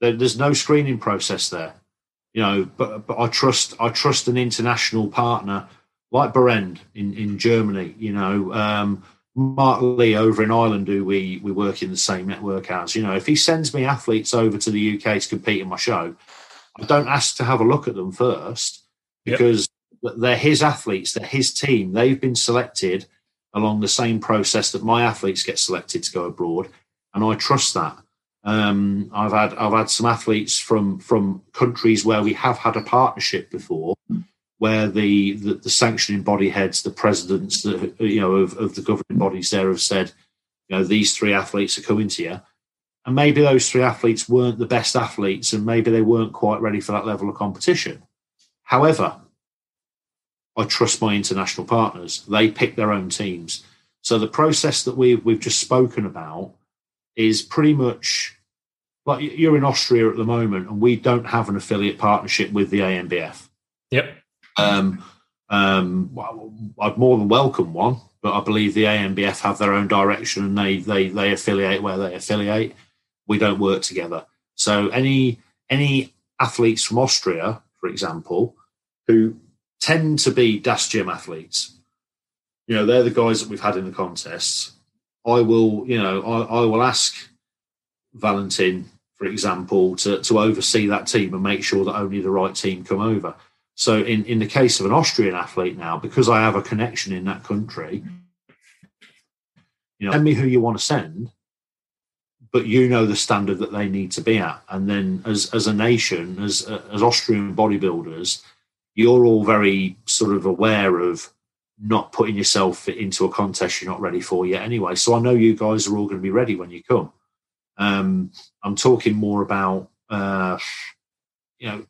There's no screening process there, you know. But but I trust I trust an international partner like Berend in in Germany, you know. Um, Mark Lee over in Ireland, who we we work in the same network as. You know, if he sends me athletes over to the UK to compete in my show, I don't ask to have a look at them first because yep. they're his athletes, they're his team. They've been selected along the same process that my athletes get selected to go abroad, and I trust that. Um, I've had I've had some athletes from from countries where we have had a partnership before, where the, the, the, sanctioning body heads, the presidents, the, you know, of, of the governing bodies there have said, you know, these three athletes are coming to you. And maybe those three athletes weren't the best athletes and maybe they weren't quite ready for that level of competition. However, I trust my international partners. They pick their own teams. So the process that we've, we've just spoken about is pretty much like you're in Austria at the moment and we don't have an affiliate partnership with the ANBF. Yep. Um, um, I'd more than welcome one, but I believe the ANBF have their own direction and they they they affiliate where they affiliate. We don't work together. So any any athletes from Austria, for example, who tend to be Das Gym athletes, you know, they're the guys that we've had in the contests. I will, you know, I, I will ask Valentin, for example, to, to oversee that team and make sure that only the right team come over. So in, in the case of an Austrian athlete now, because I have a connection in that country, you know, send me who you want to send, but you know the standard that they need to be at. And then as as a nation, as as Austrian bodybuilders, you're all very sort of aware of not putting yourself into a contest you're not ready for yet anyway. So I know you guys are all going to be ready when you come. Um, I'm talking more about uh, you know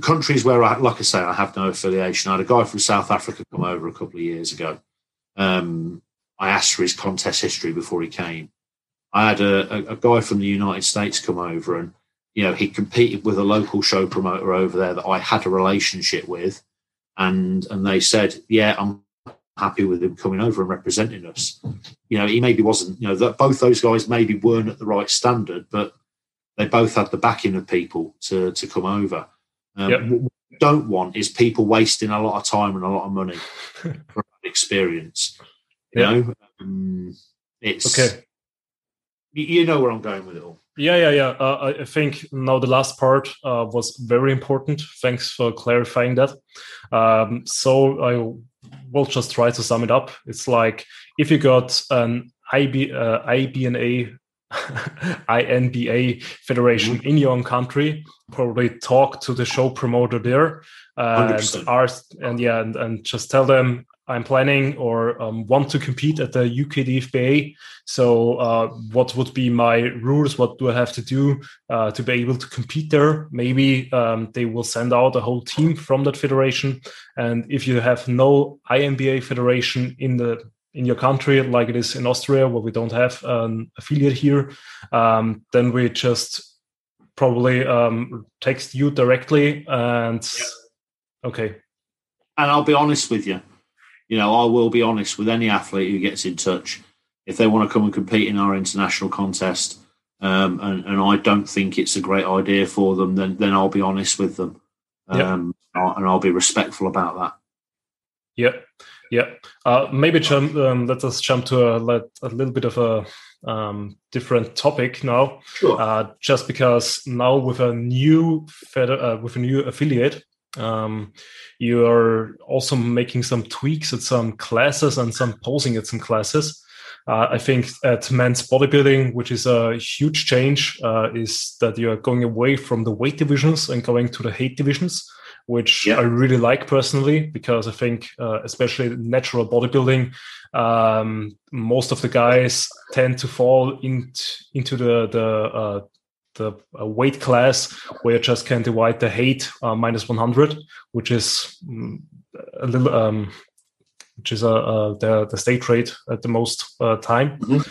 countries where I, like I say, I have no affiliation. I had a guy from South Africa come over a couple of years ago. Um, I asked for his contest history before he came. I had a, a, guy from the United States come over, and you know he competed with a local show promoter over there that I had a relationship with, and and they said, yeah, I'm happy with him coming over and representing us. You know, he maybe wasn't. You know, that both those guys maybe weren't at the right standard, but they both had the backing of people to to come over. Um, yep. What we don't want is people wasting a lot of time and a lot of money for experience. You know, um, it's okay. You know where I'm going with it all. Yeah, yeah, yeah. Uh, I think now the last part uh, was very important. Thanks for clarifying that. Um, so I will just try to sum it up. It's like if you got an IB, uh, IBNA INBA federation mm-hmm. in your own country. Probably talk to the show promoter there and ask, and yeah, and, and, just tell them I'm planning or um, want to compete at the UK DFBA. So, uh, what would be my rules? What do I have to do uh, to be able to compete there? Maybe um, they will send out a whole team from that federation. And if you have no INBA federation in the in your country, like it is in Austria, where we don't have an affiliate here, um, then we just probably um, text you directly and yeah. okay. And I'll be honest with you. You know, I will be honest with any athlete who gets in touch. If they want to come and compete in our international contest, um, and, and, I don't think it's a great idea for them, then then I'll be honest with them, um, and I'll be respectful about that. Yeah, yeah. Uh, maybe jump. Um, let us jump to a, a little bit of a um, different topic now. Sure. Uh, just because now with a new fed- uh, with a new affiliate, um, you are also making some tweaks at some classes and some posing at some classes. Uh, I think at men's bodybuilding, which is a huge change, uh, is that you are going away from the weight divisions and going to the height divisions, which Yeah. I really like personally because I think, uh, especially natural bodybuilding, um, most of the guys tend to fall into into the the uh, the uh, weight class where you just can divide the height uh, minus 100, which is mm, a little um, which is uh, uh, the the state rate at the most uh, time. Mhm.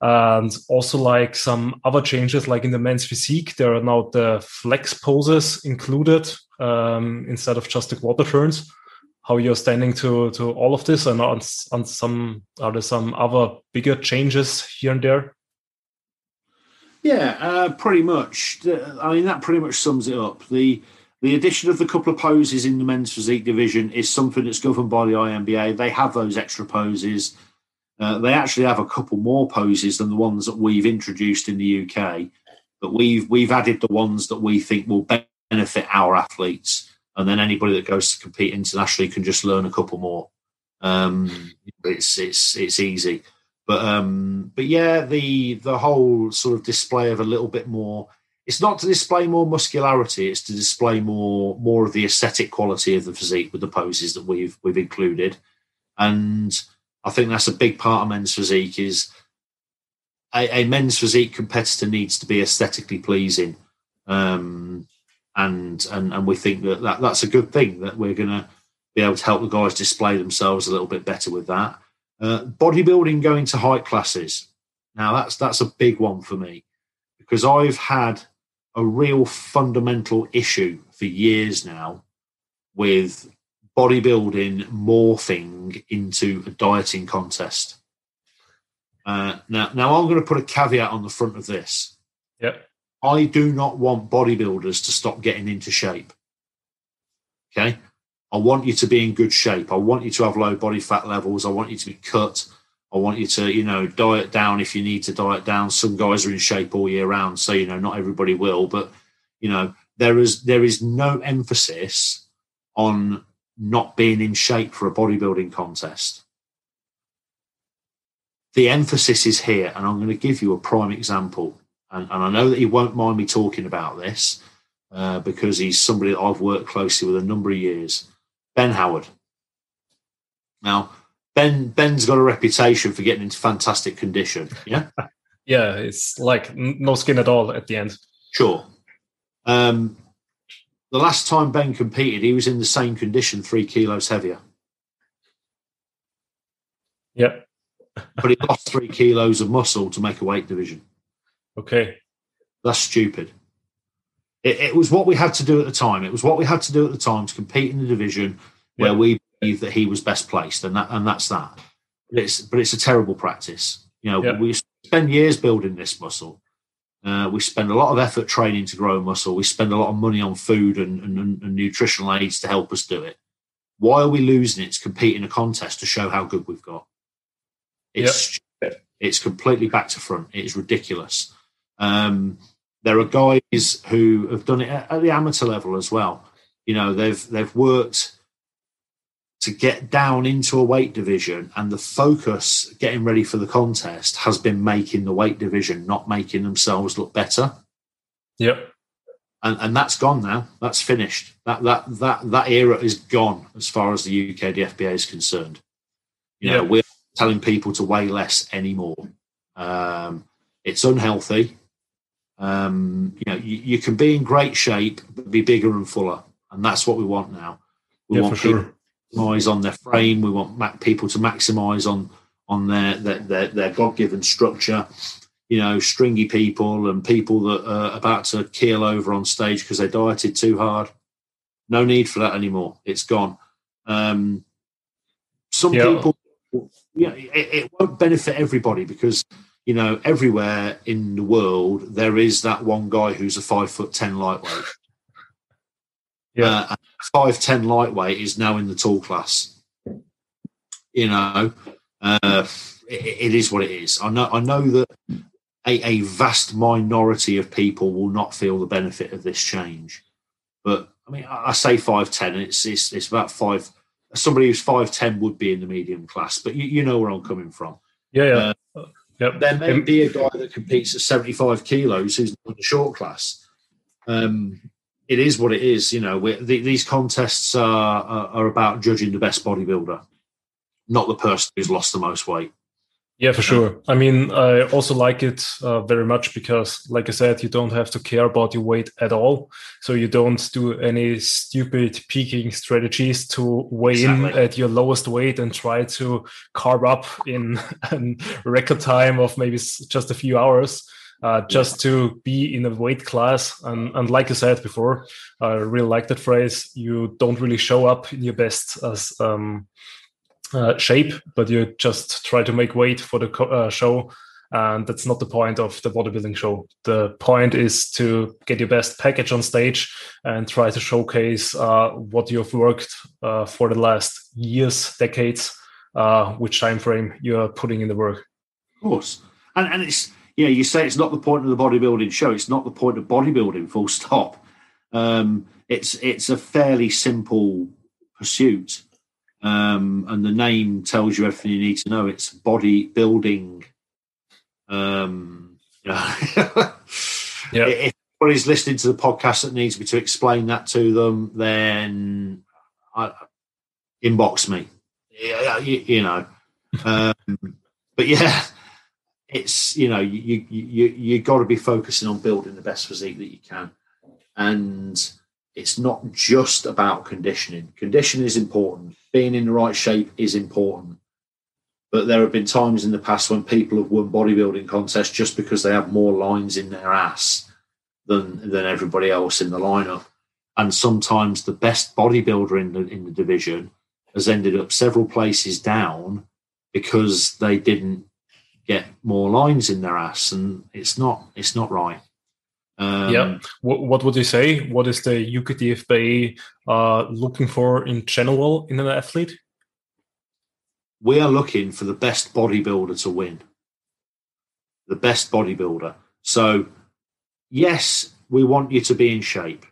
And also like some other changes, like in the men's physique, there are now the flex poses included um, instead of just the quarter turns. How you're standing to to all of this, and on, on some are there some other bigger changes here and there? Yeah, uh, pretty much. I mean, that pretty much sums it up. The the addition of the couple of poses in the men's physique division is something that's governed by the INBA. They have those extra poses. Uh, they actually have a couple more poses than the ones that we've introduced in the UK, but we've we've added the ones that we think will benefit our athletes, and then anybody that goes to compete internationally can just learn a couple more. Um, it's it's it's easy. But um but yeah the the whole sort of display of a little bit more it's not to display more muscularity it's to display more more of the aesthetic quality of the physique with the poses that we've we've included. And i think that's a big part of men's physique is a, a men's physique competitor needs to be aesthetically pleasing um and and and we think that, that that's a good thing that we're going to be able to help the guys display themselves a little bit better with that uh, bodybuilding going to height classes. Now that's that's a big one for me because I've had a real fundamental issue for years now with bodybuilding morphing into a dieting contest. Uh, now, now I'm going to put a caveat on the front of this. Yeah. I do not want bodybuilders to stop getting into shape. Okay. I want you to be in good shape. I want you to have low body fat levels. I want you to be cut. I want you to, you know, diet down if you need to diet down. Some guys are in shape all year round, so you know, not everybody will, but you know, there is there is no emphasis on not being in shape for a bodybuilding contest. The emphasis is here, and I'm going to give you a prime example. And, and I know that he won't mind me talking about this uh, because he's somebody that I've worked closely with a number of years. Ben Howard. Now, Ben Ben's got a reputation for getting into fantastic condition. Yeah, Yeah, it's like no skin at all at the end. sure. Um, the last time Ben competed, he was in the same condition, three kilos heavier, Yeah. but he lost three kilos of muscle to make a weight division. Okay. That's stupid. It, it was what we had to do at the time. It was what we had to do at the time to compete in the division where Yeah. we believe that he was best placed, and that and that's that. But it's but it's a terrible practice. You know, Yeah. we spend years building this muscle. Uh, we spend a lot of effort training to grow muscle. We spend a lot of money on food and, and, and nutritional aids to help us do it. Why are we losing it to compete in a contest to show how good we've got? It's stupid. it's completely back to front. It's ridiculous. Um, there are guys who have done it at, at the amateur level as well. You know, they've they've worked to get down into a weight division, and the focus getting ready for the contest has been making the weight division, not making themselves look better. Yeah. And and that's gone now. That's finished. That that that that era is gone as far as the UK DFBA is concerned. You know, Yeah. we're telling people to weigh less anymore. Um, it's unhealthy. Um, you know, you, you can be in great shape but be bigger and fuller, and that's what we want now. We Yeah, want for people sure. To maximise on their frame. We want people to maximise on on their their, their, their God given structure. You know, stringy people and people that are about to keel over on stage because they dieted too hard. No need for that anymore. It's gone. Um, some Yeah. people, yeah, it, it won't benefit everybody because you know everywhere in the world there is that one guy who's a five foot ten lightweight. Yeah. Uh, five ten lightweight is now in the tall class. You know, uh, it, it is what it is. I know. I know that a, a vast minority of people will not feel the benefit of this change, but I mean, I say five ten, and it's, it's it's about five. Somebody who's five ten would be in the medium class, but you, you know where I'm coming from. Yeah, yeah. Uh, yep. There may be a guy that competes at 75 kilos who's in the short class. Um, it is what it is. You know, the, these contests are, are, are about judging the best bodybuilder, not the person who's lost the most weight. Yeah, for sure. I mean, I also like it uh, very much because, like I said, you don't have to care about your weight at all. So you don't do any stupid peaking strategies to weigh exactly. in at your lowest weight and try to carve up in a record time of maybe just a few hours. Uh, just to be in a weight class. And, and like I said before, I really like that phrase. You don't really show up in your best as um, uh, shape, but you just try to make weight for the uh, show. And that's not the point of the bodybuilding show. The point is to get your best package on stage and try to showcase uh, what you've worked uh, for the last years, decades, uh, which time frame you're putting in the work. Of course, and and it's yeah, you say it's not the point of the bodybuilding show. It's not the point of bodybuilding. Full stop. Um, it's it's a fairly simple pursuit. Um, and the name tells you everything you need to know. It's bodybuilding. Um, yeah. yeah. If anybody's listening to the podcast that needs me to explain that to them, then I, inbox me. Yeah, you, you know. um, but yeah, it's you know you you you got to be focusing on building the best physique that you can, and it's not just about conditioning. Conditioning is important. Being in the right shape is important. But there have been times in the past when people have won bodybuilding contests just because they have more lines in their ass than than everybody else in the lineup. And sometimes the best bodybuilder in the in the division has ended up several places down because they didn't get more lines in their ass, and it's not it's not right. Um, yeah. What, what, would you say? What is the UKDFB uh, looking for in general in an athlete? We are looking for the best bodybuilder to win. The best bodybuilder. So, yes, we want you to be in shape.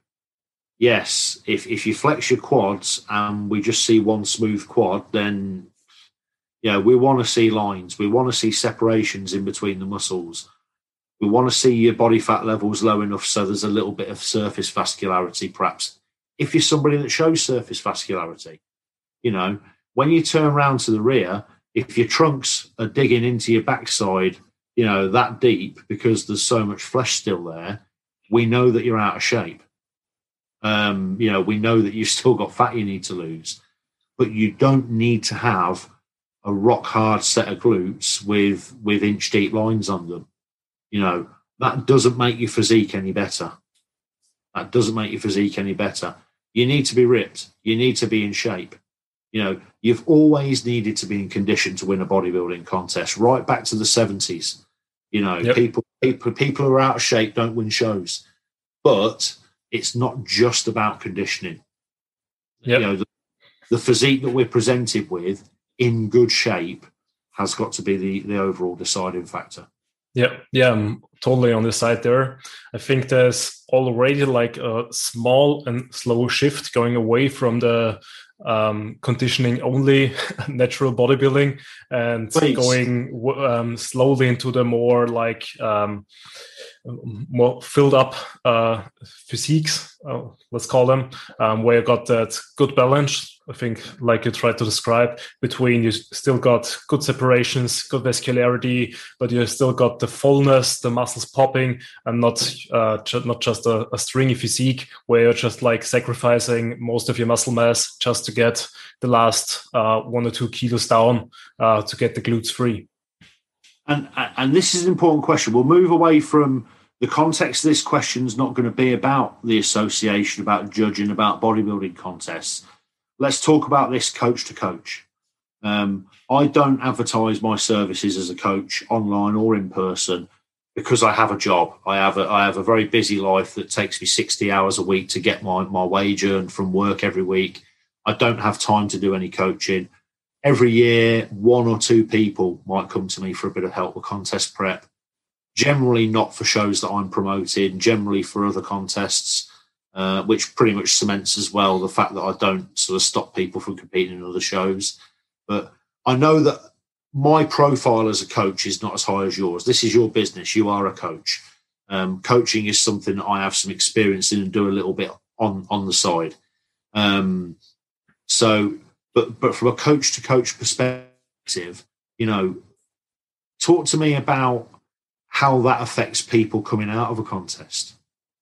Yes, if, if you flex your quads and we just see one smooth quad, then yeah, we want to see lines. We want to see separations in between the muscles we want to see your body fat levels low enough so there's a little bit of surface vascularity, perhaps. If you're somebody that shows surface vascularity, you know, when you turn around to the rear, if your trunks are digging into your backside, you know, that deep because there's so much flesh still there, we know that you're out of shape. Um, you know, we know that you've still got fat you need to lose, but you don't need to have a rock hard set of glutes with with inch deep lines on them. You know, that doesn't make your physique any better. That doesn't make your physique any better. You need to be ripped. You need to be in shape. You know, you've always needed to be in condition to win a bodybuilding contest, right back to the 70s. You know, yep. people, people people who are out of shape don't win shows. But it's not just about conditioning. Yep. You know, the, the physique that we're presented with in good shape has got to be the, the overall deciding factor. Yeah, yeah, I'm totally on the side there. I think there's already like a small and slow shift going away from the um, conditioning only natural bodybuilding and Please. going um, slowly into the more like um, more filled up uh, physiques, uh, let's call them, um, where you got that good balance. I think, like you tried to describe, between you still got good separations, good vascularity, but you still got the fullness, the muscles popping, and not uh, not just a, a stringy physique where you're just like sacrificing most of your muscle mass just to get the last uh, one or two kilos down uh, to get the glutes free. And and this is an important question. We'll move away from the context of this question is not going to be about the association, about judging, about bodybuilding contests. Let's talk about this coach to coach. Um, I don't advertise my services as a coach online or in person because I have a job. I have a I have a very busy life that takes me sixty hours a week to get my my wage earned from work every week. I don't have time to do any coaching every year, one or two people might come to me for a bit of help with contest prep. Generally, not for shows that I'm promoting, generally for other contests, uh, which pretty much cements as well the fact that I don't sort of stop people from competing in other shows. But I know that my profile as a coach is not as high as yours. This is your business. You are a coach. Um, coaching is something that I have some experience in and do a little bit on on the side. Um, so, but but from a coach to coach perspective, you know, talk to me about how that affects people coming out of a contest,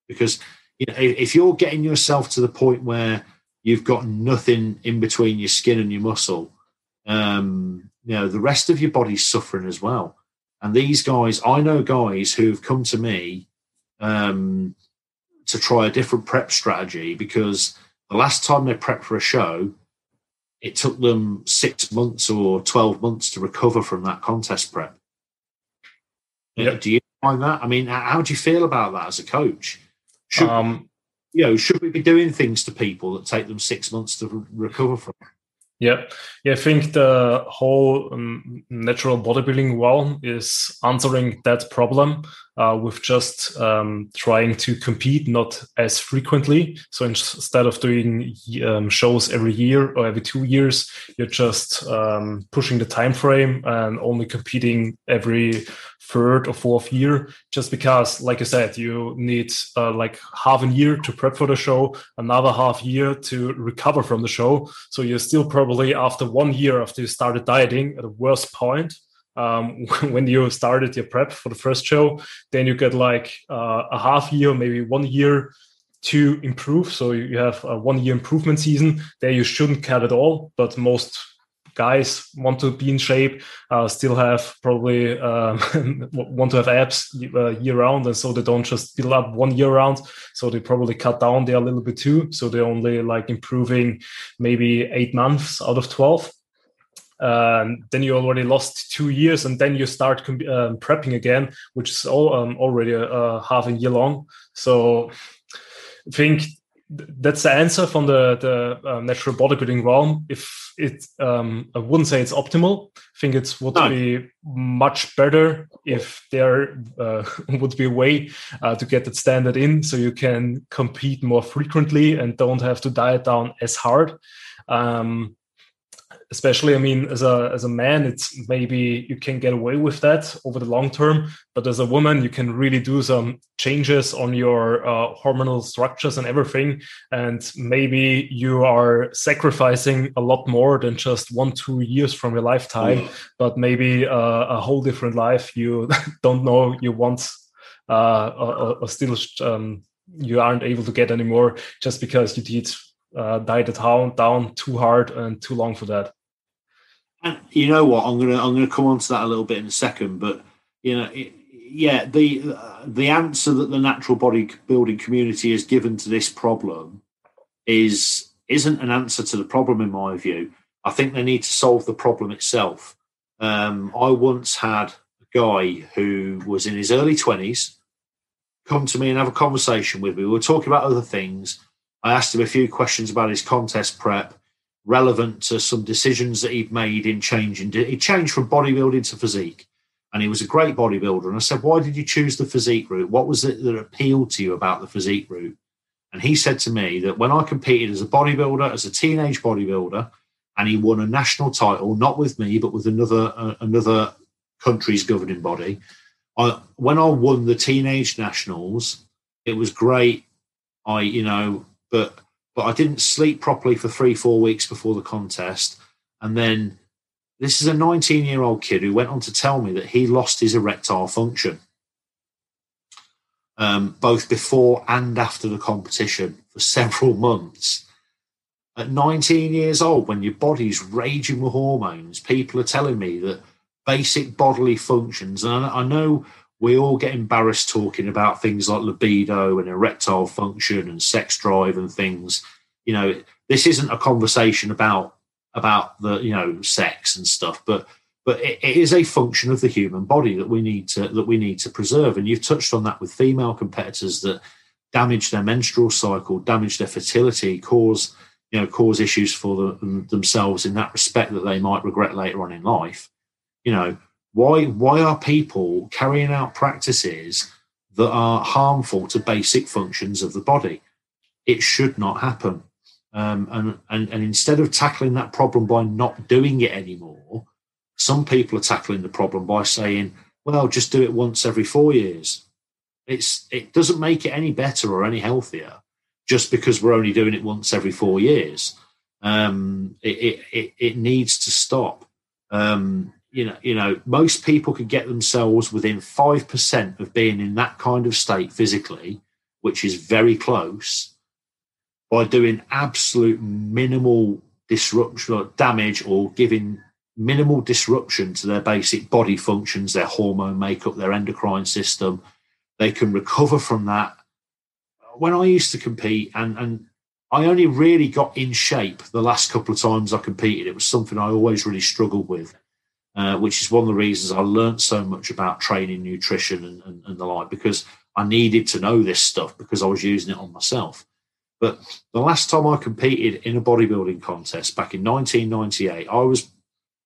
because you know if you're getting yourself to the point where you've got nothing in between your skin and your muscle, um, you know, the rest of your body's suffering as well. And these guys, I know guys who've come to me um, to try a different prep strategy because the last time they prepped for a show, it took them six months or 12 months to recover from that contest prep. Yep. Do you find that? I mean, how do you feel about that as a coach? Should, um, you know, should we be doing things to people that take them six months to re- recover from? Yeah, yeah. I think the whole um, natural bodybuilding realm is answering that problem uh, with just um, trying to compete not as frequently. So instead of doing um, shows every year or every two years, you're just um, pushing the time frame and only competing every third or fourth year just because like i said you need uh, like half a year to prep for the show another half year to recover from the show so you're still probably after one year after you started dieting at the worst point um, when you started your prep for the first show then you get like uh, a half year maybe one year to improve so you have a one year improvement season there you shouldn't cut at all but most guys want to be in shape, uh, still have probably um, want to have abs uh, year round, and so they don't just build up one year round. So they probably cut down there a little bit too. So they're only like improving maybe eight months out of twelve. Um, then you already lost two years, and then you start um, prepping again, which is all, um, already a half a year long. So I think that's the answer from the the uh, natural bodybuilding realm. If it, um, I wouldn't say it's optimal. I think it would no. be much better if there uh, would be a way uh, to get that standard in, so you can compete more frequently and don't have to diet down as hard. Um, especially i mean as a as a man it's maybe you can get away with that over the long term but as a woman you can really do some changes on your uh, hormonal structures and everything and maybe you are sacrificing a lot more than just one two years from your lifetime mm. but maybe uh, a whole different life you don't know you want uh, or, or still um, you aren't able to get anymore just because you did uh, diet down down too hard and too long for that. And you know what? I'm gonna I'm gonna come on to that a little bit in a second, but you know, it, yeah, the the answer that the natural body building community has given to this problem is isn't an answer to the problem in my view. I think they need to solve the problem itself. Um, I once had a guy who was in his early twenties come to me and have a conversation with me. We were talking about other things. I asked him a few questions about his contest prep relevant to some decisions that he'd made in changing. He changed from bodybuilding to physique, and he was a great bodybuilder. And I said, "Why did you choose the physique route? What was it that appealed to you about the physique route?" And he said to me that when I competed as a bodybuilder, as a teenage bodybuilder, and he won a national title, not with me, but with another uh, another country's governing body. I, when I won the teenage nationals, it was great. I, you know, but but I didn't sleep properly for three, four weeks before the contest. And then this is a 19 year old kid who went on to tell me that he lost his erectile function um, both before and after the competition for several months. At 19 years old, when your body's raging with hormones, people are telling me that basic bodily functions, and I know we all get embarrassed talking about things like libido and erectile function and sex drive and things. You know, this isn't a conversation about about the you know sex and stuff, but but it, it is a function of the human body that we need to that we need to preserve. And you've touched on that with female competitors that damage their menstrual cycle, damage their fertility, cause you know, cause issues for the, themselves in that respect that they might regret later on in life. You know, why why are people carrying out practices that are harmful to basic functions of the body? It should not happen. Um, and, and and instead of tackling that problem by not doing it anymore, some people are tackling the problem by saying, "Well, just do it once every four years." It's it doesn't make it any better or any healthier just because we're only doing it once every four years. Um, it, it, it needs to stop. Um, you know, you know, most people could get themselves within five percent of being in that kind of state physically, which is very close, by doing absolute minimal disruption or damage or giving minimal disruption to their basic body functions, their hormone makeup, their endocrine system. They can recover from that when I used to compete, and and I only really got in shape the last couple of times I competed. It was something I always really struggled with, uh, which is one of the reasons I learned so much about training, nutrition, and, and, and the like, because I needed to know this stuff because I was using it on myself. But the last time I competed in a bodybuilding contest back in 1998, I was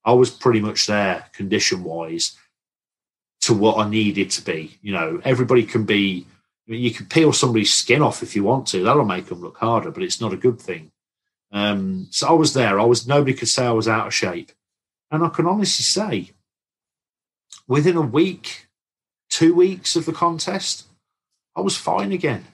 I was pretty much there condition wise to what I needed to be. You know, everybody can be I mean, you can peel somebody's skin off if you want to. That'll make them look harder, but it's not a good thing. Um, so I was there. I was nobody could say I was out of shape, and I can honestly say, within a week, two weeks of the contest, I was fine again.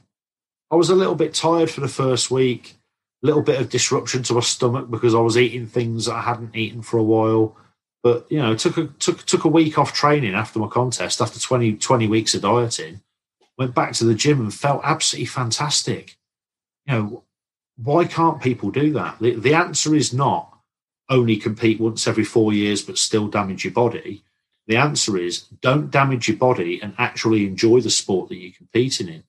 I was a little bit tired for the first week, a little bit of disruption to my stomach because I was eating things I hadn't eaten for a while. But you know, took a took took a week off training after my contest, after 20, 20 weeks of dieting went back to the gym and felt absolutely fantastic. You know, why can't people do that? The, the answer is not only compete once every four years but still damage your body. The answer is don't damage your body and actually enjoy the sport that you're competing in.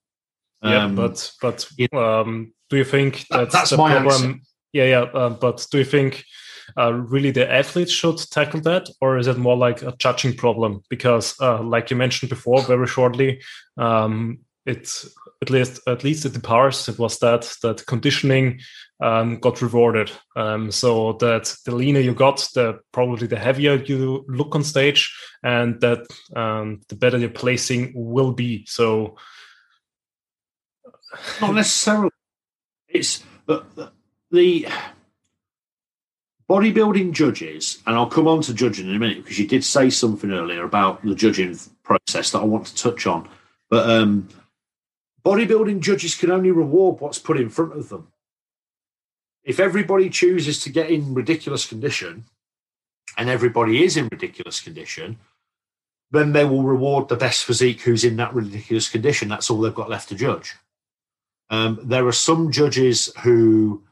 Yeah, um, but but um, do you think that's, that's the problem? Answer. Yeah, yeah. Uh, but do you think uh, really the athletes should tackle that, or is it more like a judging problem? Because, uh, like you mentioned before, very shortly, um, it's at least at least at the powers it was that that conditioning um, got rewarded. Um, so that the leaner you got, the probably the heavier you look on stage, and that um, the better your placing will be. So not necessarily. It's the, the bodybuilding judges, and I'll come on to judging in a minute because you did say something earlier about the judging process that I want to touch on. But um, bodybuilding judges can only reward what's put in front of them. If everybody chooses to get in ridiculous condition, and everybody is in ridiculous condition, then they will reward the best physique who's in that ridiculous condition. That's all they've got left to judge. Um, there are some judges who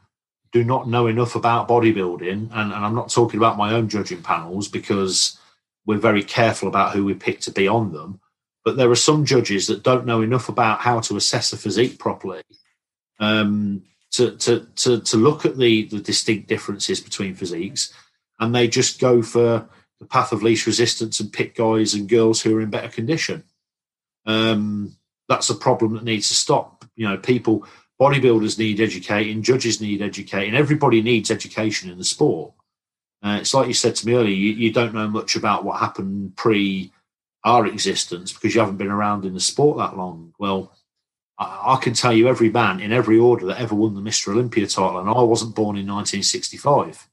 do not know enough about bodybuilding, and, and I'm not talking about my own judging panels because we're very careful about who we pick to be on them. But there are some judges that don't know enough about how to assess a physique properly um, to, to, to, to look at the, the distinct differences between physiques, and they just go for the path of least resistance and pick guys and girls who are in better condition. Um, that's a problem that needs to stop. You know, people bodybuilders need educating, judges need educating, everybody needs education in the sport. Uh, it's like you said to me earlier, you, you, don't know much about what happened pre our existence because you haven't been around in the sport that long. Well, I, I, can tell you every man in every order that ever won the Mr. Olympia title, and I wasn't born in 1965.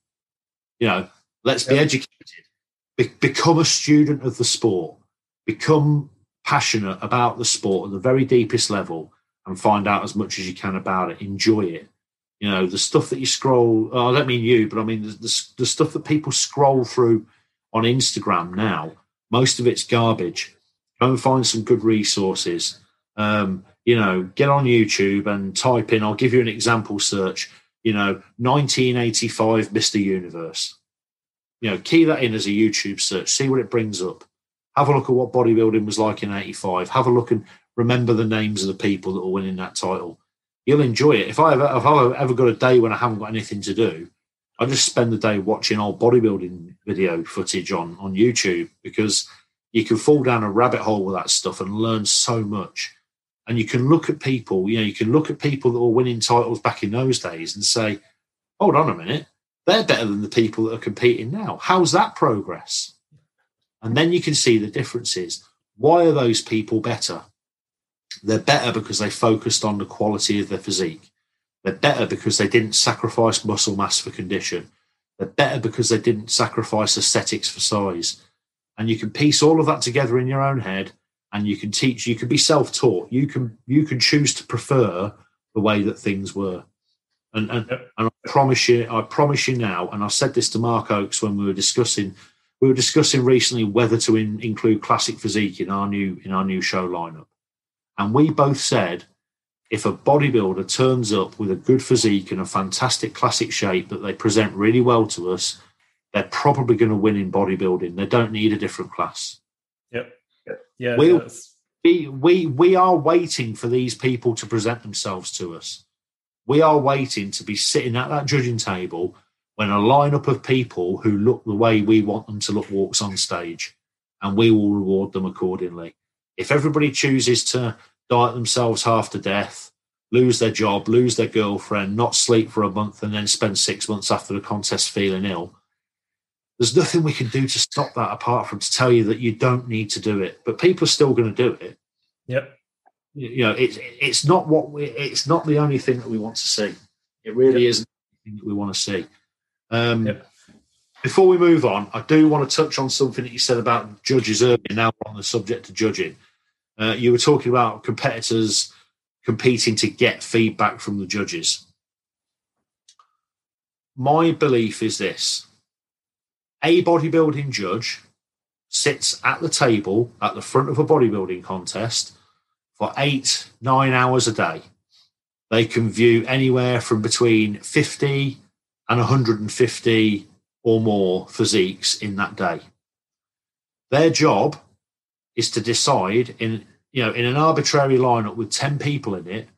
You know, let's be educated, be, become a student of the sport, become passionate about the sport at the very deepest level and find out as much as you can about it. Enjoy it. You know, the stuff that you scroll, oh, I don't mean you, but I mean the, the, the stuff that people scroll through on Instagram now, most of it's garbage. Go and find some good resources. Um, you know, get on YouTube and type in, I'll give you an example search, you know, 1985 Mr. Universe. You know, key that in as a YouTube search, see what it brings up. Have a look at what bodybuilding was like in 85. Have a look and remember the names of the people that were winning that title. You'll enjoy it. If I ever, if I ever got a day when I haven't got anything to do, I just spend the day watching old bodybuilding video footage on on YouTube because you can fall down a rabbit hole with that stuff and learn so much. And you can look at people, you know, you can look at people that were winning titles back in those days and say, hold on a minute, they're better than the people that are competing now. How's that progress? And then you can see the differences. Why are those people better? They're better because they focused on the quality of their physique. They're better because they didn't sacrifice muscle mass for condition. They're better because they didn't sacrifice aesthetics for size. And you can piece all of that together in your own head and you can teach, you can be self-taught. You can you can choose to prefer the way that things were. And and, yep. and I promise you, I promise you now, and I said this to Mark Oakes when we were discussing we were discussing recently whether to in, include classic physique in our new in our new show lineup. And we both said if a bodybuilder turns up with a good physique and a fantastic classic shape that they present really well to us, they're probably going to win in bodybuilding. They don't need a different class. Yep. Yeah. We'll, we, we, we are waiting for these people to present themselves to us. We are waiting to be sitting at that judging table when a lineup of people who look the way we want them to look walks on stage, and we will reward them accordingly. If everybody chooses to diet themselves half to death, lose their job, lose their girlfriend, not sleep for a month, and then spend six months after the contest feeling ill, there's nothing we can do to stop that apart from to tell you that you don't need to do it. But people are still going to do it. Yep. You know, it's it's not what we it's not the only thing that we want to see. It really yep. isn't that we want to see. Um, yep. Before we move on, I do want to touch on something that you said about judges earlier. Now on the subject of judging, uh, you were talking about competitors competing to get feedback from the judges. My belief is this a bodybuilding judge sits at the table at the front of a bodybuilding contest for eight, nine hours a day. They can view anywhere from between 50 and 150 or more physiques in that day. Their job is to decide in you know in an arbitrary lineup with 10 people in it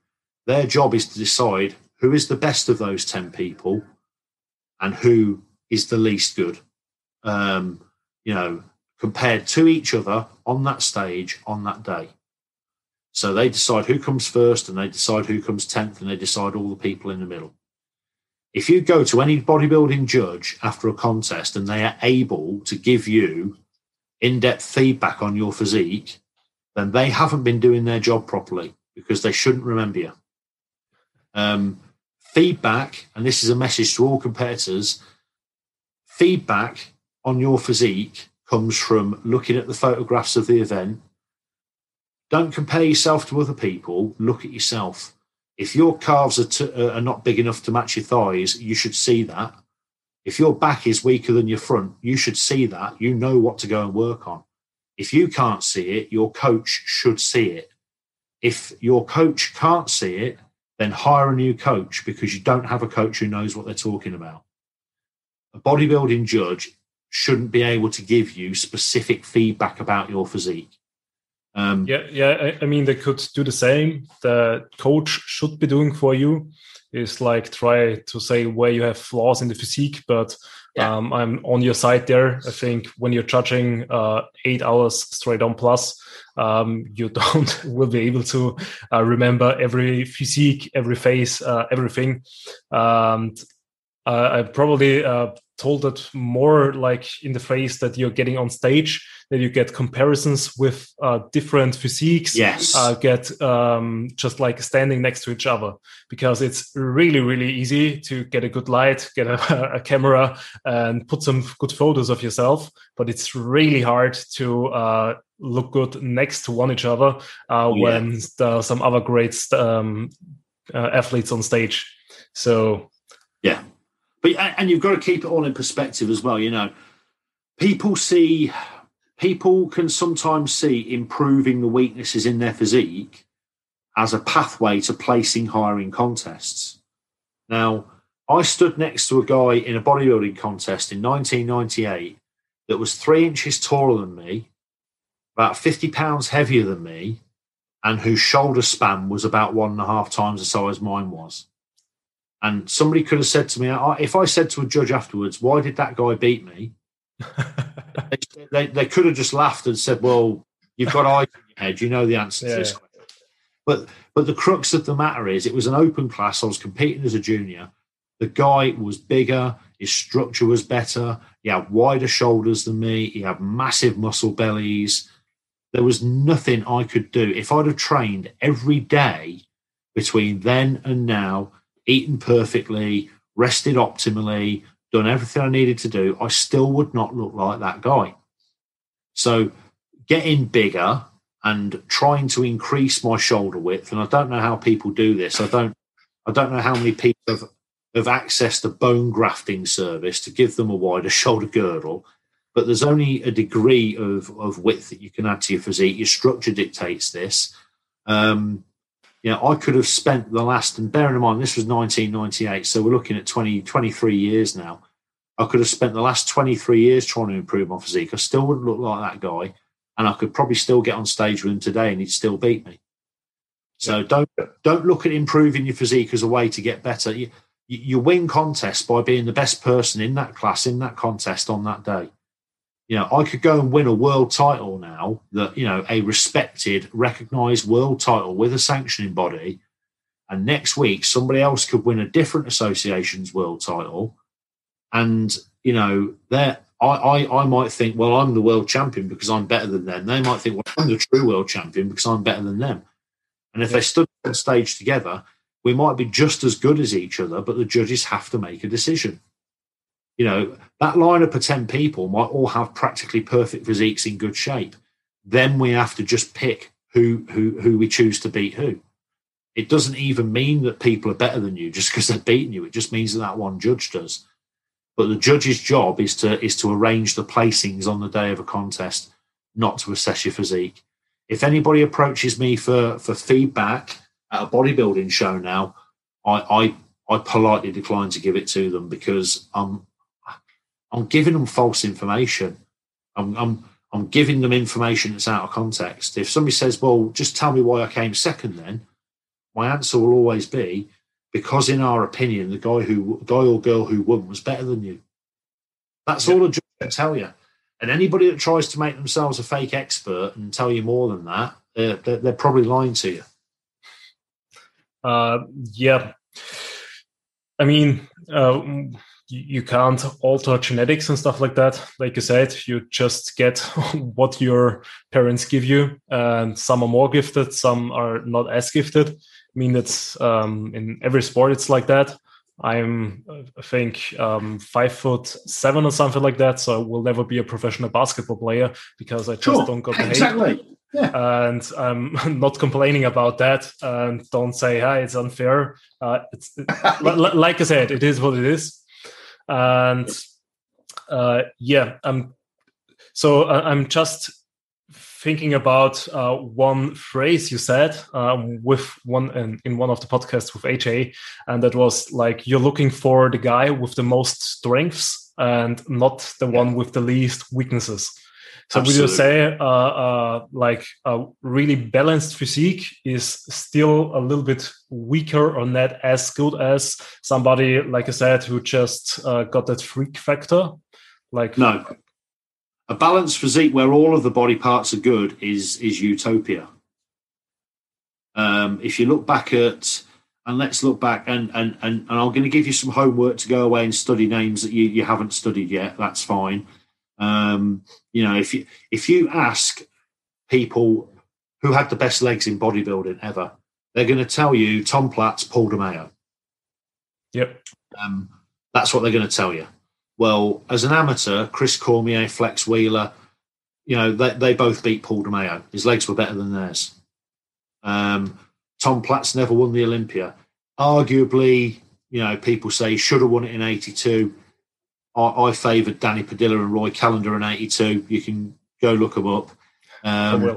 their job is to decide who is the best of those 10 people and who is the least good um, you know compared to each other on that stage on that day so they decide who comes first and they decide who comes 10th and they decide all the people in the middle if you go to any bodybuilding judge after a contest and they are able to give you in-depth feedback on your physique then they haven't been doing their job properly because they shouldn't remember you. Um, feedback, and this is a message to all competitors feedback on your physique comes from looking at the photographs of the event. Don't compare yourself to other people, look at yourself. If your calves are, t- uh, are not big enough to match your thighs, you should see that. If your back is weaker than your front, you should see that. You know what to go and work on. If you can't see it, your coach should see it. If your coach can't see it, then hire a new coach because you don't have a coach who knows what they're talking about. A bodybuilding judge shouldn't be able to give you specific feedback about your physique. Um, yeah, yeah. I, I, mean, they could do the same. The coach should be doing for you is like try to say where you have flaws in the physique, but yeah. Um, I'm on your side there. I think when you're judging uh, eight hours straight on plus, um, you don't will be able to uh, remember every physique, every face, uh, everything. And I probably uh, told it more like in the phase that you're getting on stage that you get comparisons with uh, different physiques yes. uh, get um, just like standing next to each other. Because it's really really easy to get a good light get a, a camera and put some good photos of yourself but it's really hard to uh, look good next to one each other uh, oh, when there are some other great um, uh, athletes on stage. So yeah but and you've got to keep it all in perspective as well. You know, people see people can sometimes see improving the weaknesses in their physique as a pathway to placing higher in contests. Now, I stood next to a guy in a bodybuilding contest in 1998 that was three inches taller than me, about 50 pounds heavier than me, and whose shoulder span was about one and a half times the size mine was. And somebody could have said to me, if I said to a judge afterwards, why did that guy beat me? they, they, they, could have just laughed and said, well, you've got eyes in your head. You know the answer yeah. to this But, but the crux of the matter is it was an open class. I was competing as a junior. The guy was bigger, his structure was better, he had wider shoulders than me, he had massive muscle bellies. There was nothing I could do. If I'd have trained every day between then and now, eaten perfectly, rested optimally, done everything I needed to do, I still would not look like that guy. So getting bigger and trying to increase my shoulder width, and I don't know how people do this. I don't I don't know how many people have, have accessed a bone grafting service to give them a wider shoulder girdle, but there's only a degree of, of width that you can add to your physique. Your structure dictates this. Um, you know, I could have spent the last, and bearing in mind, this was 1998, so we're looking at 20, 23 years now. I could have spent the last 23 years trying to improve my physique. I still wouldn't look like that guy, and I could probably still get on stage with him today and he'd still beat me. So don't don't look at improving your physique as a way to get better. You, you win contests by being the best person in that class in that contest on that day you know, I could go and win a world title now that, you know, a respected, recognized world title with a sanctioning body. And next week, somebody else could win a different association's world title. And, you know, there, I, I, I might think, well, I'm the world champion because I'm better than them. They might think, well, I'm the true world champion because I'm better than them. And if yeah. they stood on stage together, we might be just as good as each other, but the judges have to make a decision you know, that lineup of 10 people might all have practically perfect physiques in good shape. Then we have to just pick who who who we choose to beat who. It doesn't even mean that people are better than you just because they're beating you. It just means that that one judge does. But the judge's job is to is to arrange the placings on the day of a contest, not to assess your physique. If anybody approaches me for for feedback at a bodybuilding show now, I I, I politely decline to give it to them because I'm I'm giving them false information. I'm, I'm, I'm giving them information that's out of context. If somebody says, well, just tell me why I came second then, my answer will always be because in our opinion, the guy who guy or girl who won was better than you. That's all a judge can tell you. And anybody that tries to make themselves a fake expert and tell you more than that, they're, they're, they're probably lying to you. Uh, yeah. I mean, uh, you can't alter genetics and stuff like that. Like you said, you just get what your parents give you, and some are more gifted, some are not as gifted. I mean, it's um, in every sport, it's like that. I'm, I think, um, five foot seven or something like that, so I will never be a professional basketball player because I just sure. don't got the exactly. Yeah. And I'm not complaining about that. And don't say, "Hi, it's unfair." Uh, it's like I said, it is what it is and uh, yeah, I'm so uh, I'm just thinking about uh, one phrase you said um, with one in, in, one of the podcasts with AJ, and that was like you're looking for the guy with the most strengths and not the one with the least weaknesses. So Absolutely. would you say uh, uh, like a really balanced physique is still a little bit weaker or not as good as somebody, like I said, who just uh, got that freak factor? Like no, a balanced physique where all of the body parts are good is is utopia. Um, if you look back at and let's look back and and and, and I'm going to give you some homework to go away and study names that you, you haven't studied yet. That's fine. Um, you know, if you if you ask people who had the best legs in bodybuilding ever, they're going to tell you Tom Platz, Paul DeMeo. Yep. Um, that's what they're going to tell you. Well, as an amateur, Chris Cormier, Flex Wheeler, you know, they, they both beat Paul DeMeo. His legs were better than theirs. Um, Tom Platz never won the Olympia. Arguably, you know, people say he should have won it in 82. I, I favoured Danny Padilla and Roy Callender in '82. You can go look them up. Um,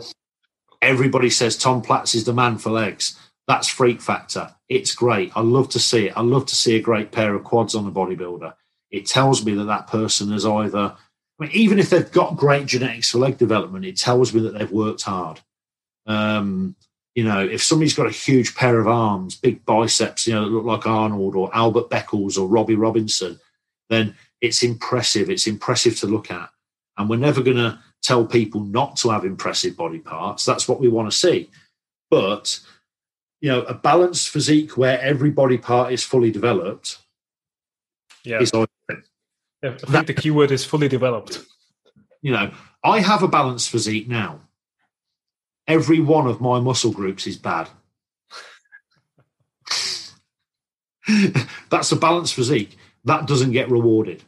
everybody says Tom Platz is the man for legs. That's freak factor. It's great. I love to see it. I love to see a great pair of quads on a bodybuilder. It tells me that that person has either, I mean, even if they've got great genetics for leg development, it tells me that they've worked hard. Um, you know, if somebody's got a huge pair of arms, big biceps, you know, that look like Arnold or Albert Beckles or Robbie Robinson, then it's impressive. It's impressive to look at. And we're never going to tell people not to have impressive body parts. That's what we want to see. But, you know, a balanced physique where every body part is fully developed Yeah. I think that, the keyword is fully developed. You know, I have a balanced physique now. Every one of my muscle groups is bad. That's a balanced physique. That doesn't get rewarded.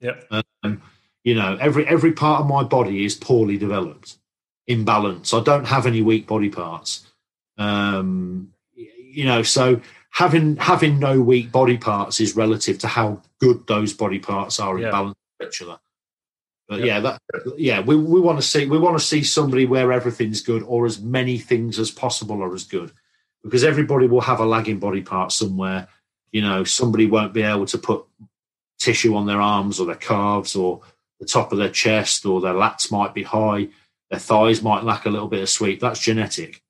Yeah. Um, you know, every every part of my body is poorly developed, imbalance. I don't have any weak body parts. Um, you know, so having having no weak body parts is relative to how good those body parts are in yeah. balance with each other. But yeah, that yeah, we, we want to see we want to see somebody where everything's good or as many things as possible are as good. Because everybody will have a lagging body part somewhere. You know, somebody won't be able to put tissue on their arms or their calves or the top of their chest or their lats might be high, their thighs might lack a little bit of sweep. That's genetic.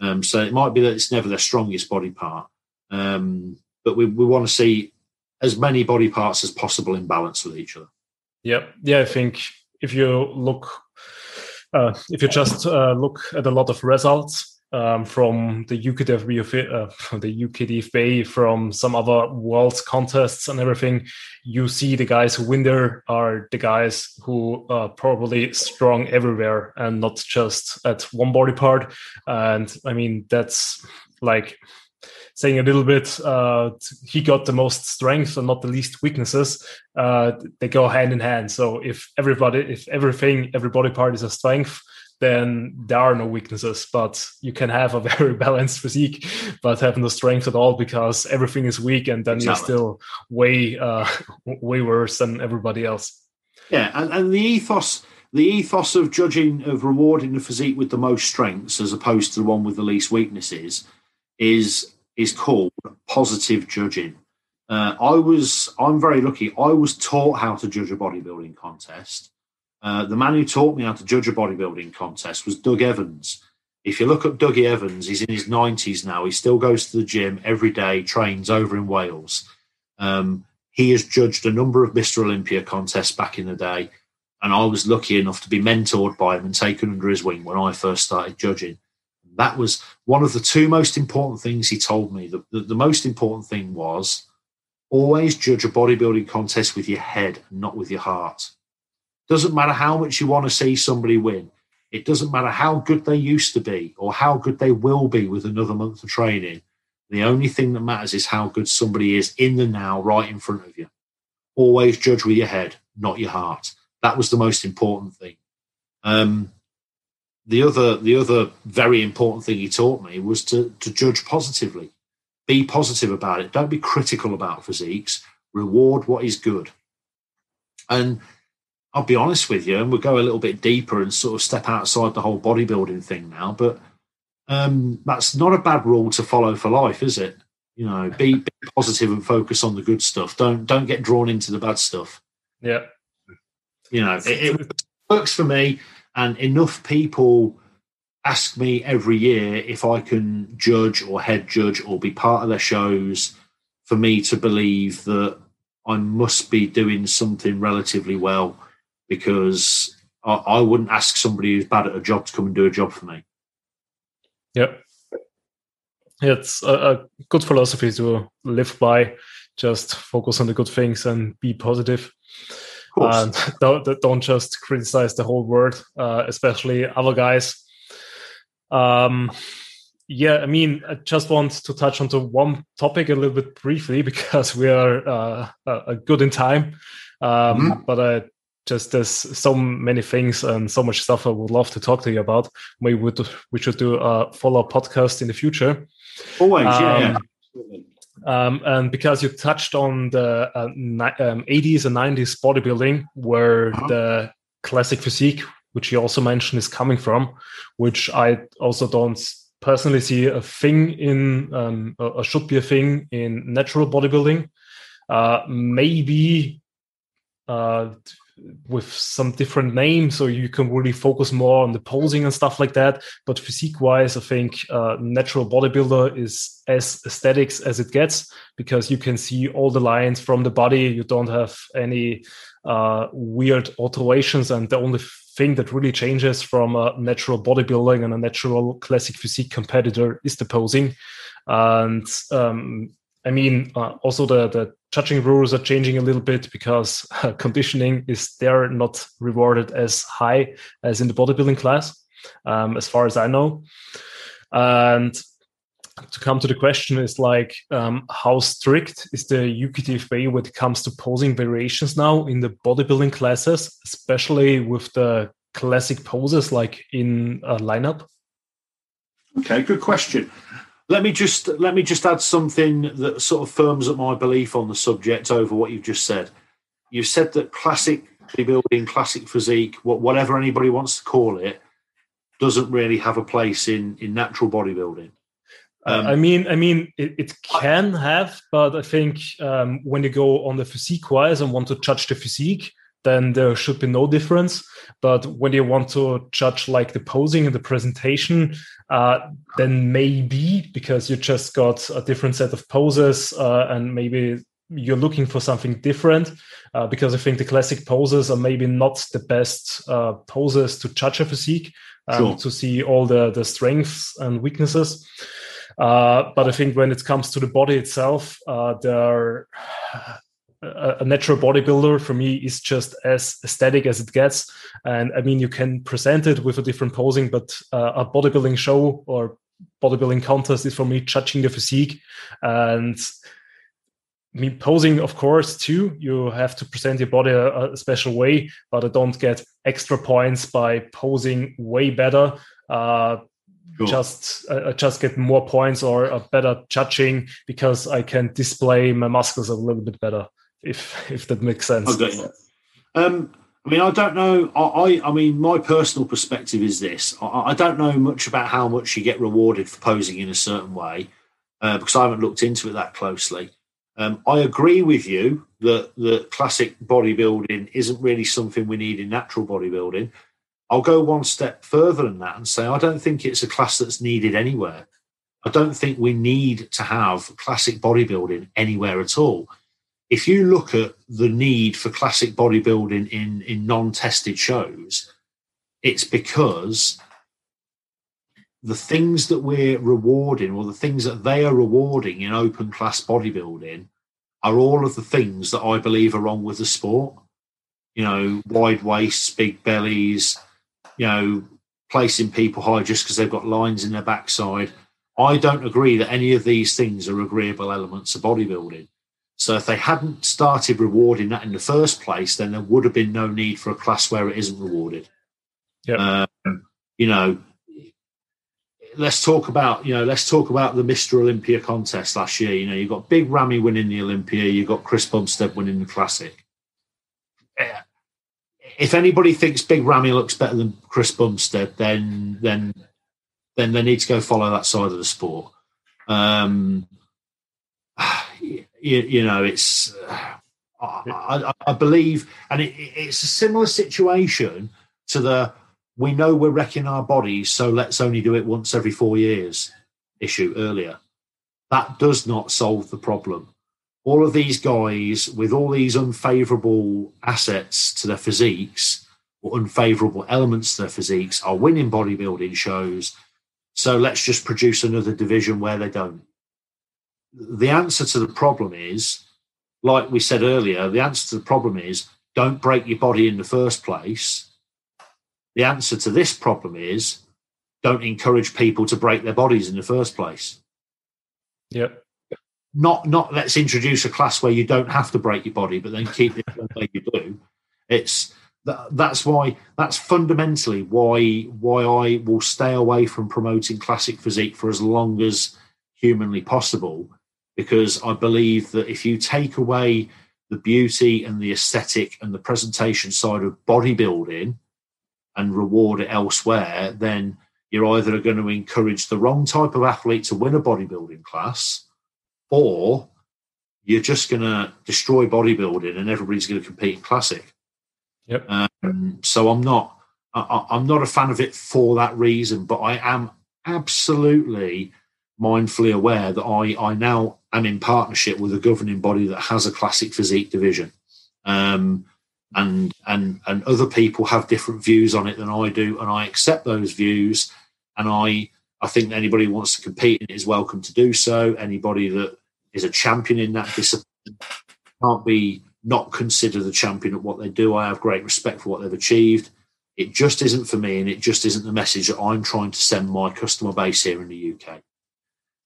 Um, so it might be that it's never their strongest body part. Um, but we, we want to see as many body parts as possible in balance with each other. Yeah, yeah. I think if you look, uh, if you just uh, look at a lot of results um, from the UKDF, uh, the UKDFBA, from some other world contests and everything, you see the guys who win there are the guys who are probably strong everywhere and not just at one body part. And I mean, that's like saying a little bit uh, he got the most strength and not the least weaknesses uh, they go hand in hand so if everybody if everything every body part is a strength then there are no weaknesses but you can have a very balanced physique but have no strength at all because everything is weak and then exactly. you're still way uh, way worse than everybody else yeah and, and the ethos the ethos of judging of rewarding the physique with the most strengths as opposed to the one with the least weaknesses is is called positive judging. Uh, I was I'm very lucky. I was taught how to judge a bodybuilding contest. Uh, the man who taught me how to judge a bodybuilding contest was Doug Evans. If you look at Dougie Evans, he's in his 90s now. He still goes to the gym every day, trains over in Wales. Um, he has judged a number of Mr. Olympia contests back in the day, and I was lucky enough to be mentored by him and taken under his wing when I first started judging. That was one of the two most important things he told me. The, the, the most important thing was always judge a bodybuilding contest with your head, not with your heart. Doesn't matter how much you want to see somebody win. It doesn't matter how good they used to be or how good they will be with another month of training. The only thing that matters is how good somebody is in the now, right in front of you. Always judge with your head, not your heart. That was the most important thing. Um, the other the other very important thing he taught me was to to judge positively be positive about it don't be critical about physiques reward what is good and i'll be honest with you and we'll go a little bit deeper and sort of step outside the whole bodybuilding thing now but um, that's not a bad rule to follow for life is it? You know be, be positive and focus on the good stuff. Don't don't get drawn into the bad stuff. Yeah. You know it, it works for me and enough people ask me every year if I can judge or head judge or be part of their shows for me to believe that I must be doing something relatively well because I, I wouldn't ask somebody who's bad at a job to come and do a job for me. Yep. It's a, a good philosophy to live by. Just focus on the good things and be positive and don't, don't just criticize the whole world, uh, especially other guys. Um, yeah, I mean, I just want to touch onto one topic a little bit briefly because we are uh, uh, good in time. Um, mm-hmm. But I just there's so many things and so much stuff I would love to talk to you about. We would we should do a follow up podcast in the future. Always, um, yeah. Um, and because you touched on the uh, ni- um, 80s and 90s bodybuilding, where uh-huh. the classic physique, which you also mentioned, is coming from, which I also don't personally see a thing in, um, or should be a thing in natural bodybuilding. Uh, maybe uh, with some different names, so you can really focus more on the posing and stuff like that. But physique wise, I think uh, natural bodybuilder is as aesthetics as it gets because you can see all the lines from the body. You don't have any uh, weird alterations, and the only thing that really changes from a natural bodybuilding and a natural classic physique competitor is the posing. And um, I mean, uh, also the the judging rules are changing a little bit because uh, conditioning is there not rewarded as high as in the bodybuilding class, um, as far as I know. And to come to the question is like um, how strict is the UKDFBA when it comes to posing variations now in the bodybuilding classes, especially with the classic poses like in a lineup? Okay, good question. Let me just let me just add something that sort of firms up my belief on the subject over what you've just said. You've said that classic bodybuilding, classic physique, whatever anybody wants to call it, doesn't really have a place in in natural bodybuilding. Um, I mean, I mean, it, it, can have, but I think um, when you go on the physique wise and want to judge the physique, then there should be no difference. But when you want to judge like the posing and the presentation, uh, then maybe because you just got a different set of poses uh, and maybe you're looking for something different. Uh, because I think the classic poses are maybe not the best uh, poses to judge a physique, um, sure. to see all the the strengths and weaknesses. Uh, but I think when it comes to the body itself, uh, there a, natural bodybuilder for me is just as aesthetic as it gets. And I mean, you can present it with a different posing, but uh, a bodybuilding show or bodybuilding contest is for me judging the physique and me posing of course too you have to present your body a, a, special way but i don't get extra points by posing way better uh, Cool. Just uh, just get more points or a better judging because I can display my muscles a little bit better if if that makes sense. Okay. Um, I mean, I don't know. I, I, mean, my personal perspective is this: I, I, don't know much about how much you get rewarded for posing in a certain way uh, because I haven't looked into it that closely. Um, I agree with you that that classic bodybuilding isn't really something we need in natural bodybuilding. I'll go one step further than that and say I don't think it's a class that's needed anywhere. I don't think we need to have classic bodybuilding anywhere at all if you look at the need for classic bodybuilding in, in non tested shows, it's because the things that we're rewarding or the things that they are rewarding in open class bodybuilding are all of the things that I believe are wrong with the sport. You know, wide waists, big bellies, you know, placing people high just because they've got lines in their backside. I don't agree that any of these things are agreeable elements of bodybuilding. So if they hadn't started rewarding that in the first place, then there would have been no need for a class where it isn't rewarded. Yeah. Um, you know, let's talk about you know let's talk about the Mr. Olympia contest last year. You know, you got Big Ramy winning the Olympia, you got Chris Bumstead winning the Classic. If anybody thinks Big Ramy looks better than Chris Bumstead, then then then they need to go follow that side of the sport. Um, you, you know, it's. Uh, I, I, believe, and it, it's a similar situation to the we know we're wrecking our bodies, so let's only do it once every four years issue earlier. That does not solve the problem. All of these guys with all these unfavorable assets to their physiques or unfavorable elements to their physiques are winning bodybuilding shows. So let's just produce another division where they don't the answer to the problem is, like we said earlier, the answer to the problem is don't break your body in the first place. The answer to this problem is don't encourage people to break their bodies in the first place. Yep. Not not let's introduce a class where you don't have to break your body, but then keep it the way you do. It's that, that's why that's fundamentally why why I will stay away from promoting classic physique for as long as humanly possible because I believe that if you take away the beauty and the aesthetic and the presentation side of bodybuilding and reward it elsewhere, then you're either going to encourage the wrong type of athlete to win a bodybuilding class or you're just going to destroy bodybuilding and everybody's going to compete in classic. Yep. Um, so I'm not I, I'm not a fan of it for that reason, but I am absolutely mindfully aware that I, I now am in partnership with a governing body that has a classic physique division. Um, and and and other people have different views on it than I do, and I accept those views. And I I think anybody who wants to compete is welcome to do so. Anybody that is a champion in that discipline. Can't be not considered the champion at what they do. I have great respect for what they've achieved. It just isn't for me, and it just isn't the message that I'm trying to send my customer base here in the UK.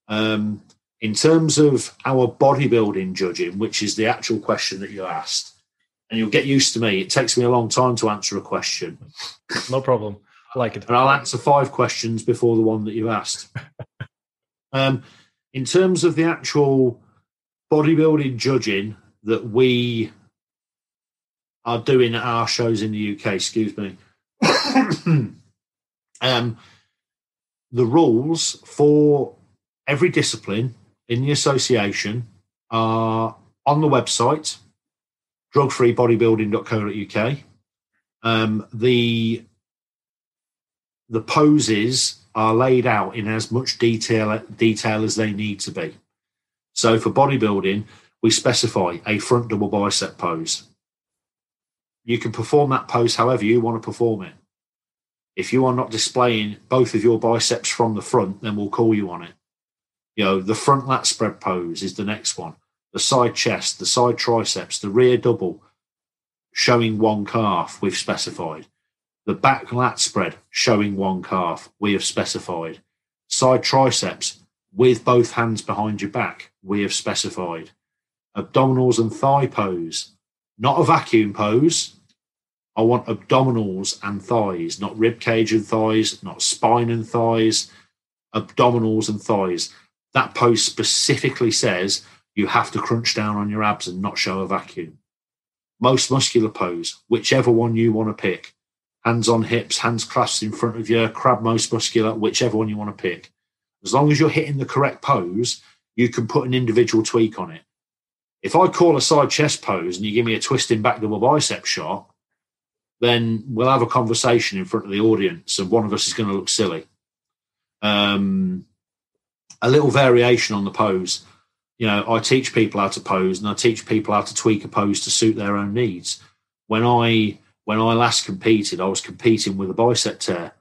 Um, in terms of our bodybuilding judging, which is the actual question that you asked, and you'll get used to me. It takes me a long time to answer a question. No problem. I like it. And I'll answer five questions before the one that you asked. um, in terms of the actual bodybuilding judging that we are doing at our shows in the UK, excuse me, um, the rules for every discipline in the association are on the website drugfreebodybuilding.co.uk. Um, the the poses are laid out in as much detail detail as they need to be. So for bodybuilding, we specify a front double bicep pose. You can perform that pose however you want to perform it. If you are not displaying both of your biceps from the front, then we'll call you on it. You know, the front lat spread pose is the next one. The side chest, the side triceps, the rear double, showing one calf, we've specified. The back lat spread, showing one calf, we have specified. Side triceps, with both hands behind your back, we have specified. Abdominals and thigh pose, not a vacuum pose. I want abdominals and thighs, not rib cage and thighs, not spine and thighs, abdominals and thighs. That pose specifically says you have to crunch down on your abs and not show a vacuum. Most muscular pose, whichever one you want to pick. Hands on hips, hands clasped in front of you, crab most muscular, whichever one you want to pick. As long as you're hitting the correct pose, you can put an individual tweak on it. If I call a side chest pose and you give me a twisting back double bicep shot, then we'll have a conversation in front of the audience and one of us is going to look silly. Um, a little variation on the pose. You know, I teach people how to pose and I teach people how to tweak a pose to suit their own needs. When I when I last competed, I was competing with a bicep tear.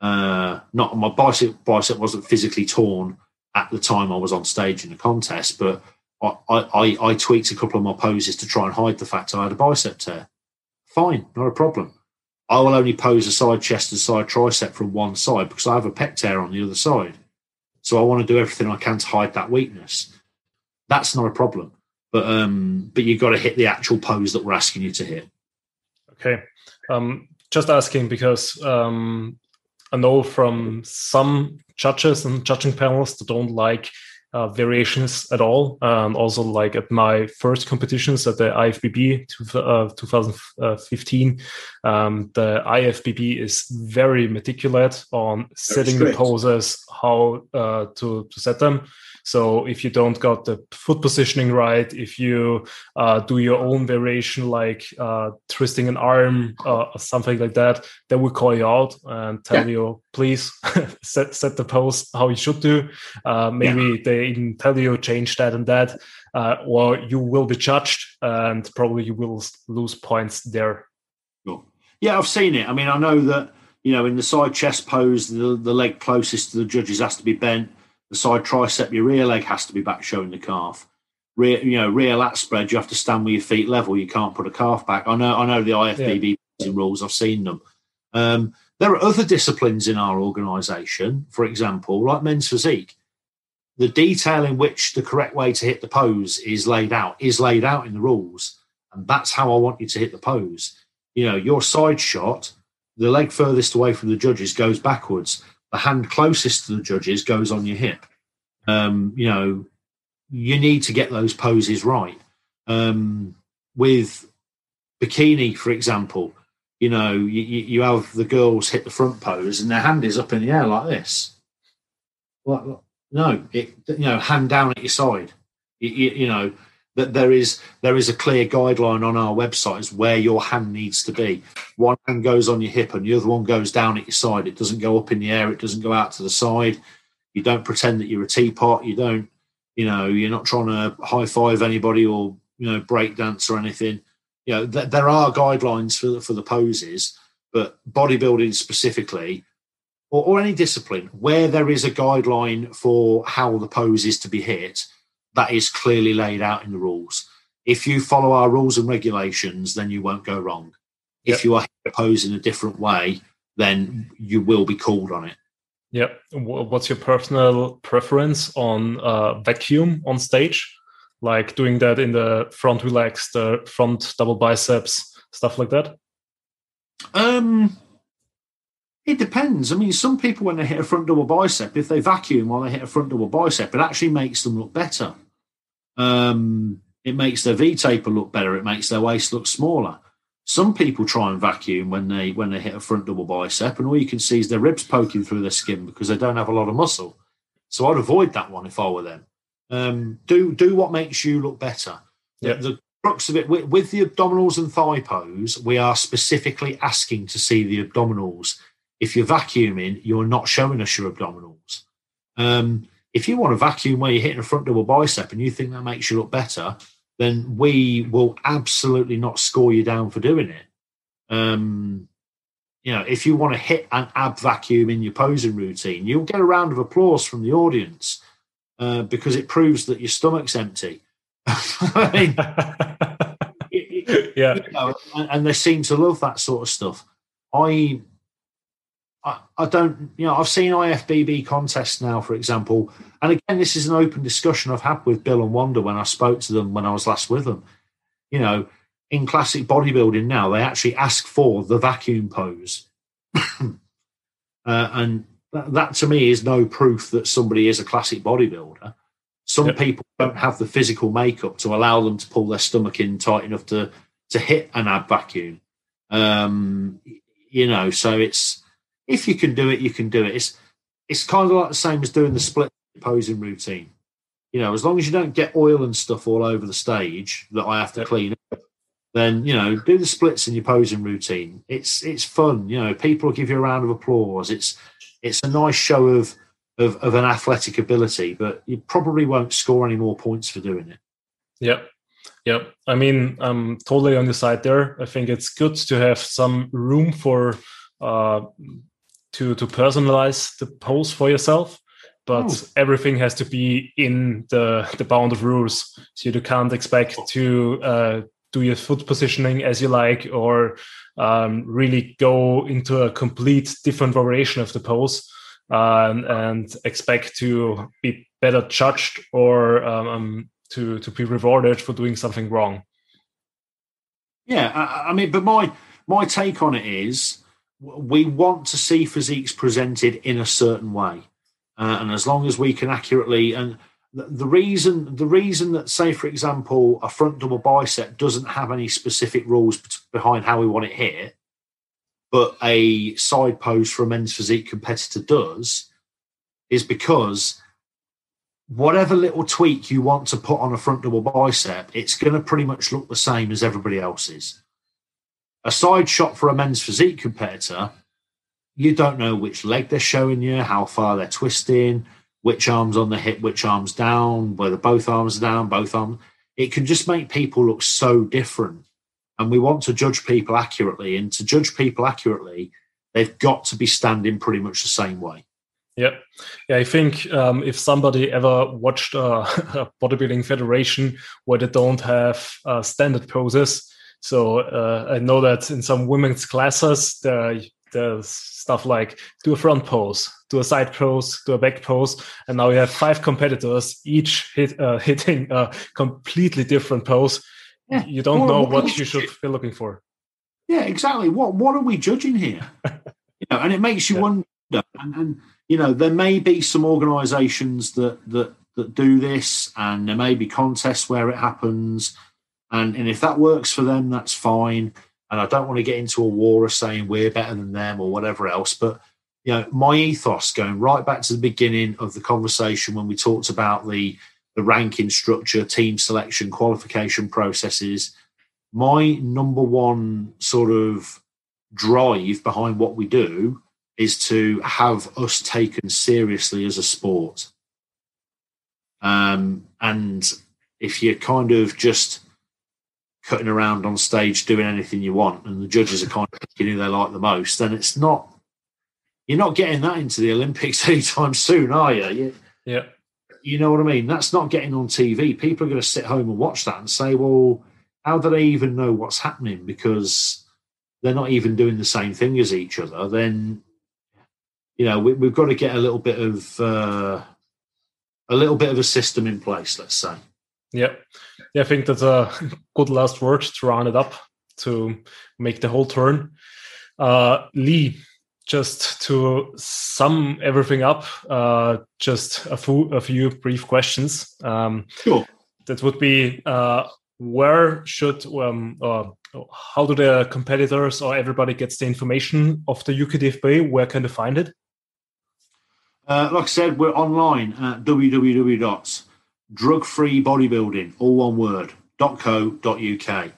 Uh, not my bicep bicep wasn't physically torn at the time I was on stage in the contest, but I, I, I tweaked a couple of my poses to try and hide the fact I had a bicep tear. Fine, not a problem. I will only pose a side chest and side tricep from one side because I have a pec tear on the other side. So I want to do everything I can to hide that weakness. That's not a problem. But um, but you've got to hit the actual pose that we're asking you to hit. Okay. Um, just asking because um, I know from some judges and judging panels that don't like uh, variations at all. And also, like at my first competitions at the IFBB uh, 2015, um, the IFBB is very meticulous on setting the poses, how uh, to, to set them. So if you don't got the foot positioning right, if you uh, do your own variation like uh, twisting an arm uh, or something like that, they will call you out and tell yeah. you, please set set the pose how you should do. Uh, maybe yeah. they even tell you change that and that, uh, or you will be judged and probably you will lose points there. Cool. Yeah, I've seen it. I mean, I know that you know in the side chest pose, the the leg closest to the judges has to be bent the side tricep, your rear leg has to be back showing the calf. Rear, you know, rear lat spread, you have to stand with your feet level. You can't put a calf back. I know, I know the IFBB yeah. rules. I've seen them. Um, there are other disciplines in our organisation, for example, like men's physique. The detail in which the correct way to hit the pose is laid out is laid out in the rules, and that's how I want you to hit the pose. You know, your side shot, the leg furthest away from the judges goes backwards the hand closest to the judges goes on your hip. Um, you know, you need to get those poses right. Um, with bikini, for example, you know, you, you have the girls hit the front pose and their hand is up in the air like this. Well, no, it, you know, hand down at your side. You, you, you know, that there is there is a clear guideline on our website as where your hand needs to be. One hand goes on your hip and the other one goes down at your side. It doesn't go up in the air. It doesn't go out to the side. You don't pretend that you're a teapot. You don't, you know, you're not trying to high five anybody or you know break dance or anything. You know, th- there are guidelines for the, for the poses, but bodybuilding specifically, or, or any discipline where there is a guideline for how the pose is to be hit that is clearly laid out in the rules. If you follow our rules and regulations, then you won't go wrong. If you are opposed in a different way, then you will be called on it. Yeah. What's your personal preference on uh, vacuum on stage? Like doing that in the front relax, the front double biceps, stuff like that? Um, it depends. I mean, some people when they hit a front double bicep, if they vacuum while they hit a front double bicep, it actually makes them look better. Um, it makes their V taper look better. It makes their waist look smaller. Some people try and vacuum when they when they hit a front double bicep, and all you can see is their ribs poking through their skin because they don't have a lot of muscle. So I'd avoid that one if I were them. Um, do do what makes you look better. The- the crux of it with, with the abdominals and thigh pose, we are specifically asking to see the abdominals. If you're vacuuming, you're not showing us your abdominals. Um, if you want a vacuum where you're hitting a front double bicep and you think that makes you look better, then we will absolutely not score you down for doing it. Um, you know, if you want to hit an ab vacuum in your posing routine, you'll get a round of applause from the audience uh, because it proves that your stomach's empty. I mean, it- it- yeah. you know, and, and they seem to love that sort of stuff. I, I, I don't, you know, I've seen IFBB contests now, for example, and again, this is an open discussion I've had with Bill and Wanda when I spoke to them when I was last with them. You know, in classic bodybuilding now, they actually ask for the vacuum pose, uh, and that, that to me is no proof that somebody is a classic bodybuilder. Some Yep. people don't have the physical makeup to allow them to pull their stomach in tight enough to to hit an ab vacuum. Um, you know, so it's if you can do it, you can do it. It's it's kind of like the same as doing the split posing routine. You know, as long as you don't get oil and stuff all over the stage that I have to clean up, then you know, do the splits in your posing routine. It's it's fun. You know, people will give you a round of applause. It's it's a nice show of of, of an athletic ability, but you probably won't score any more points for doing it. Yeah. Yeah. I mean, I'm totally on your side there. I think it's good to have some room for uh to to personalize the pose for yourself, but Oh. everything has to be in the the bound of rules. So you can't expect to uh do your foot positioning as you like or um, really go into a complete different variation of the pose um, and expect to be better judged or um, to to be rewarded for doing something wrong. Yeah, I, I mean, but my my take on it is we want to see physiques presented in a certain way, uh, and as long as we can accurately and the, the reason the reason that say for example a front double bicep doesn't have any specific rules behind how we want it here but a side pose for a men's physique competitor does, is because whatever little tweak you want to put on a front double bicep, it's going to pretty much look the same as everybody else's. A side shot for a men's physique competitor, you don't know which leg they're showing you, how far they're twisting, which arms on the hip, which arms down, whether both arms are down, both arms. It can just make people look so different. And we want to judge people accurately. And to judge people accurately, they've got to be standing pretty much the same way. Yeah, yeah. I think um, if somebody ever watched uh, a bodybuilding federation where they don't have uh, standard poses, so uh, I know that in some women's classes there there's stuff like do a front pose, do a side pose, do a back pose, and now you have five competitors each hit, uh, hitting a completely different pose. Yeah. You don't Well, know what what you should be looking for. Yeah, exactly. What what are we judging here? you know, and it makes you Yeah. wonder. And, and you know, there may be some organisations that that that do this, and there may be contests where it happens, and and if that works for them, that's fine. And I don't want to get into a war of saying we're better than them or whatever else, but you know, my ethos going right back to the beginning of the conversation when we talked about the the ranking structure, team selection, qualification processes my number one sort of drive behind what we do is to have us taken seriously as a sport. Um, and if you're kind of just cutting around on stage doing anything you want and the judges are kind of picking who they like the most, then it's not, you're not getting that into the Olympics anytime soon, are you? you Yeah, You know what I mean? That's not getting on TV. People are going to sit home and watch that and say, well, how do they even know what's happening? Because they're not even doing the same thing as each other. Then, you know, we, have got to get a little bit of uh, a little bit of a system in place. Let's say. Yeah, yeah. I think that's a good last word to round it up to make the whole turn. Uh, Lee, just to sum everything up, uh, just a few, a few brief questions. Um, sure. That would be uh, where should um, uh, how do the competitors or everybody gets the information of the UKDFB? Where can they find it? Uh, like I said, we're online at www.drugfreebodybuilding, all one word, .co.uk.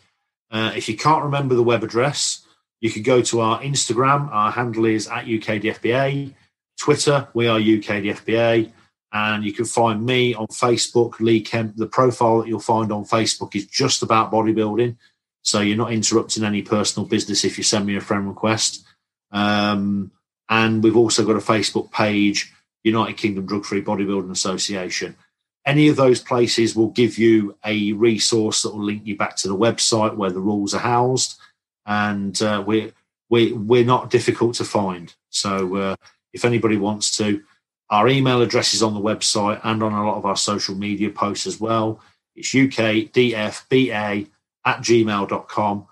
Uh, if you can't remember the web address, you could go to our Instagram. Our handle is at UKDFBA. Twitter, we are UKDFBA. And you can find me on Facebook, Lee Kemp. The profile that you'll find on Facebook is just about bodybuilding. So you're not interrupting any personal business if you send me a friend request. Um, and we've also got a Facebook page, United Kingdom Drug Free Bodybuilding Association any of those places will give you a resource that will link you back to the website where the rules are housed, and uh, we're we, we're not difficult to find. So uh, if anybody wants to, our email address is on the website and on a lot of our social media posts as well. It's ukdfba at gmail.com.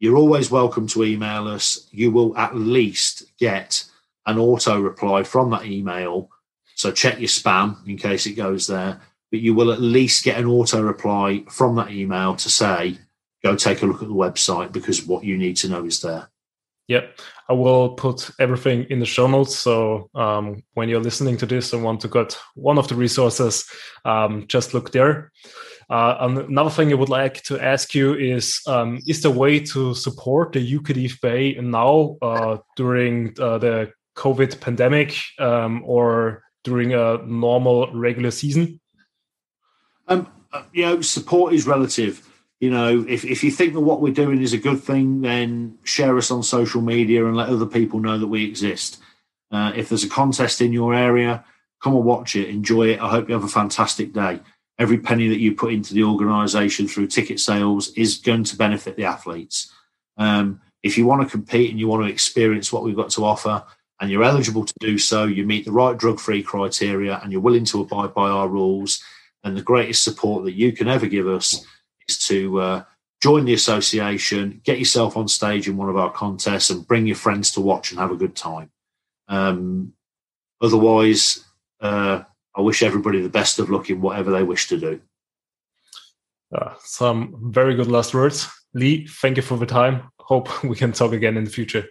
You're always welcome to email us. You will at least get an auto reply from that email so check your spam in case it goes there. But you will at least get an auto reply from that email to say, go take a look at the website because what you need to know is there. Yep. I will put everything in the show notes. So um, when you're listening to this and want to get one of the resources, um, just look there. Uh, another thing I would like to ask you is: um, Is there a way to support the UKDFBA now uh, during uh, the COVID pandemic, um, or during a normal regular season? Um, you know, support is relative. You know, if, if you think that what we're doing is a good thing, then share us on social media and let other people know that we exist. Uh, if there's a contest in your area, come and watch it, enjoy it. I hope you have a fantastic day. Every penny that you put into the organisation through ticket sales is going to benefit the athletes. Um, if you want to compete and you want to experience what we've got to offer, and you're eligible to do so, you meet the right drug free criteria, and you're willing to abide by our rules, and the greatest support that you can ever give us is to uh, join the association, get yourself on stage in one of our contests, and bring your friends to watch and have a good time. Um, otherwise, uh, I wish everybody the best of luck in whatever they wish to do. Uh, some very good last words. Lee, thank you for the time. Hope we can talk again in the future.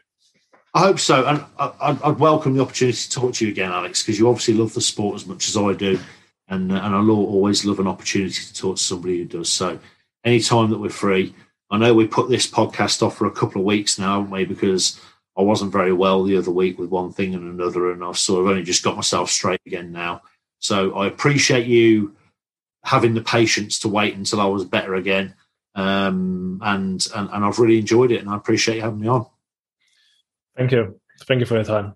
I hope so, and I, would welcome the opportunity to talk to you again, Alex, because you obviously love the sport as much as I do, and uh, and I'll always love an opportunity to talk to somebody who does. So, anytime that we're free, I know we put this podcast off for a couple of weeks now, haven't we? Because I wasn't very well the other week with one thing and another, and I've sort of only just got myself straight again now. So I appreciate you having the patience to wait until I was better again, um, and, and and I've really enjoyed it, and I appreciate you having me on. Thank you. Thank you for your time.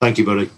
Thank you, buddy.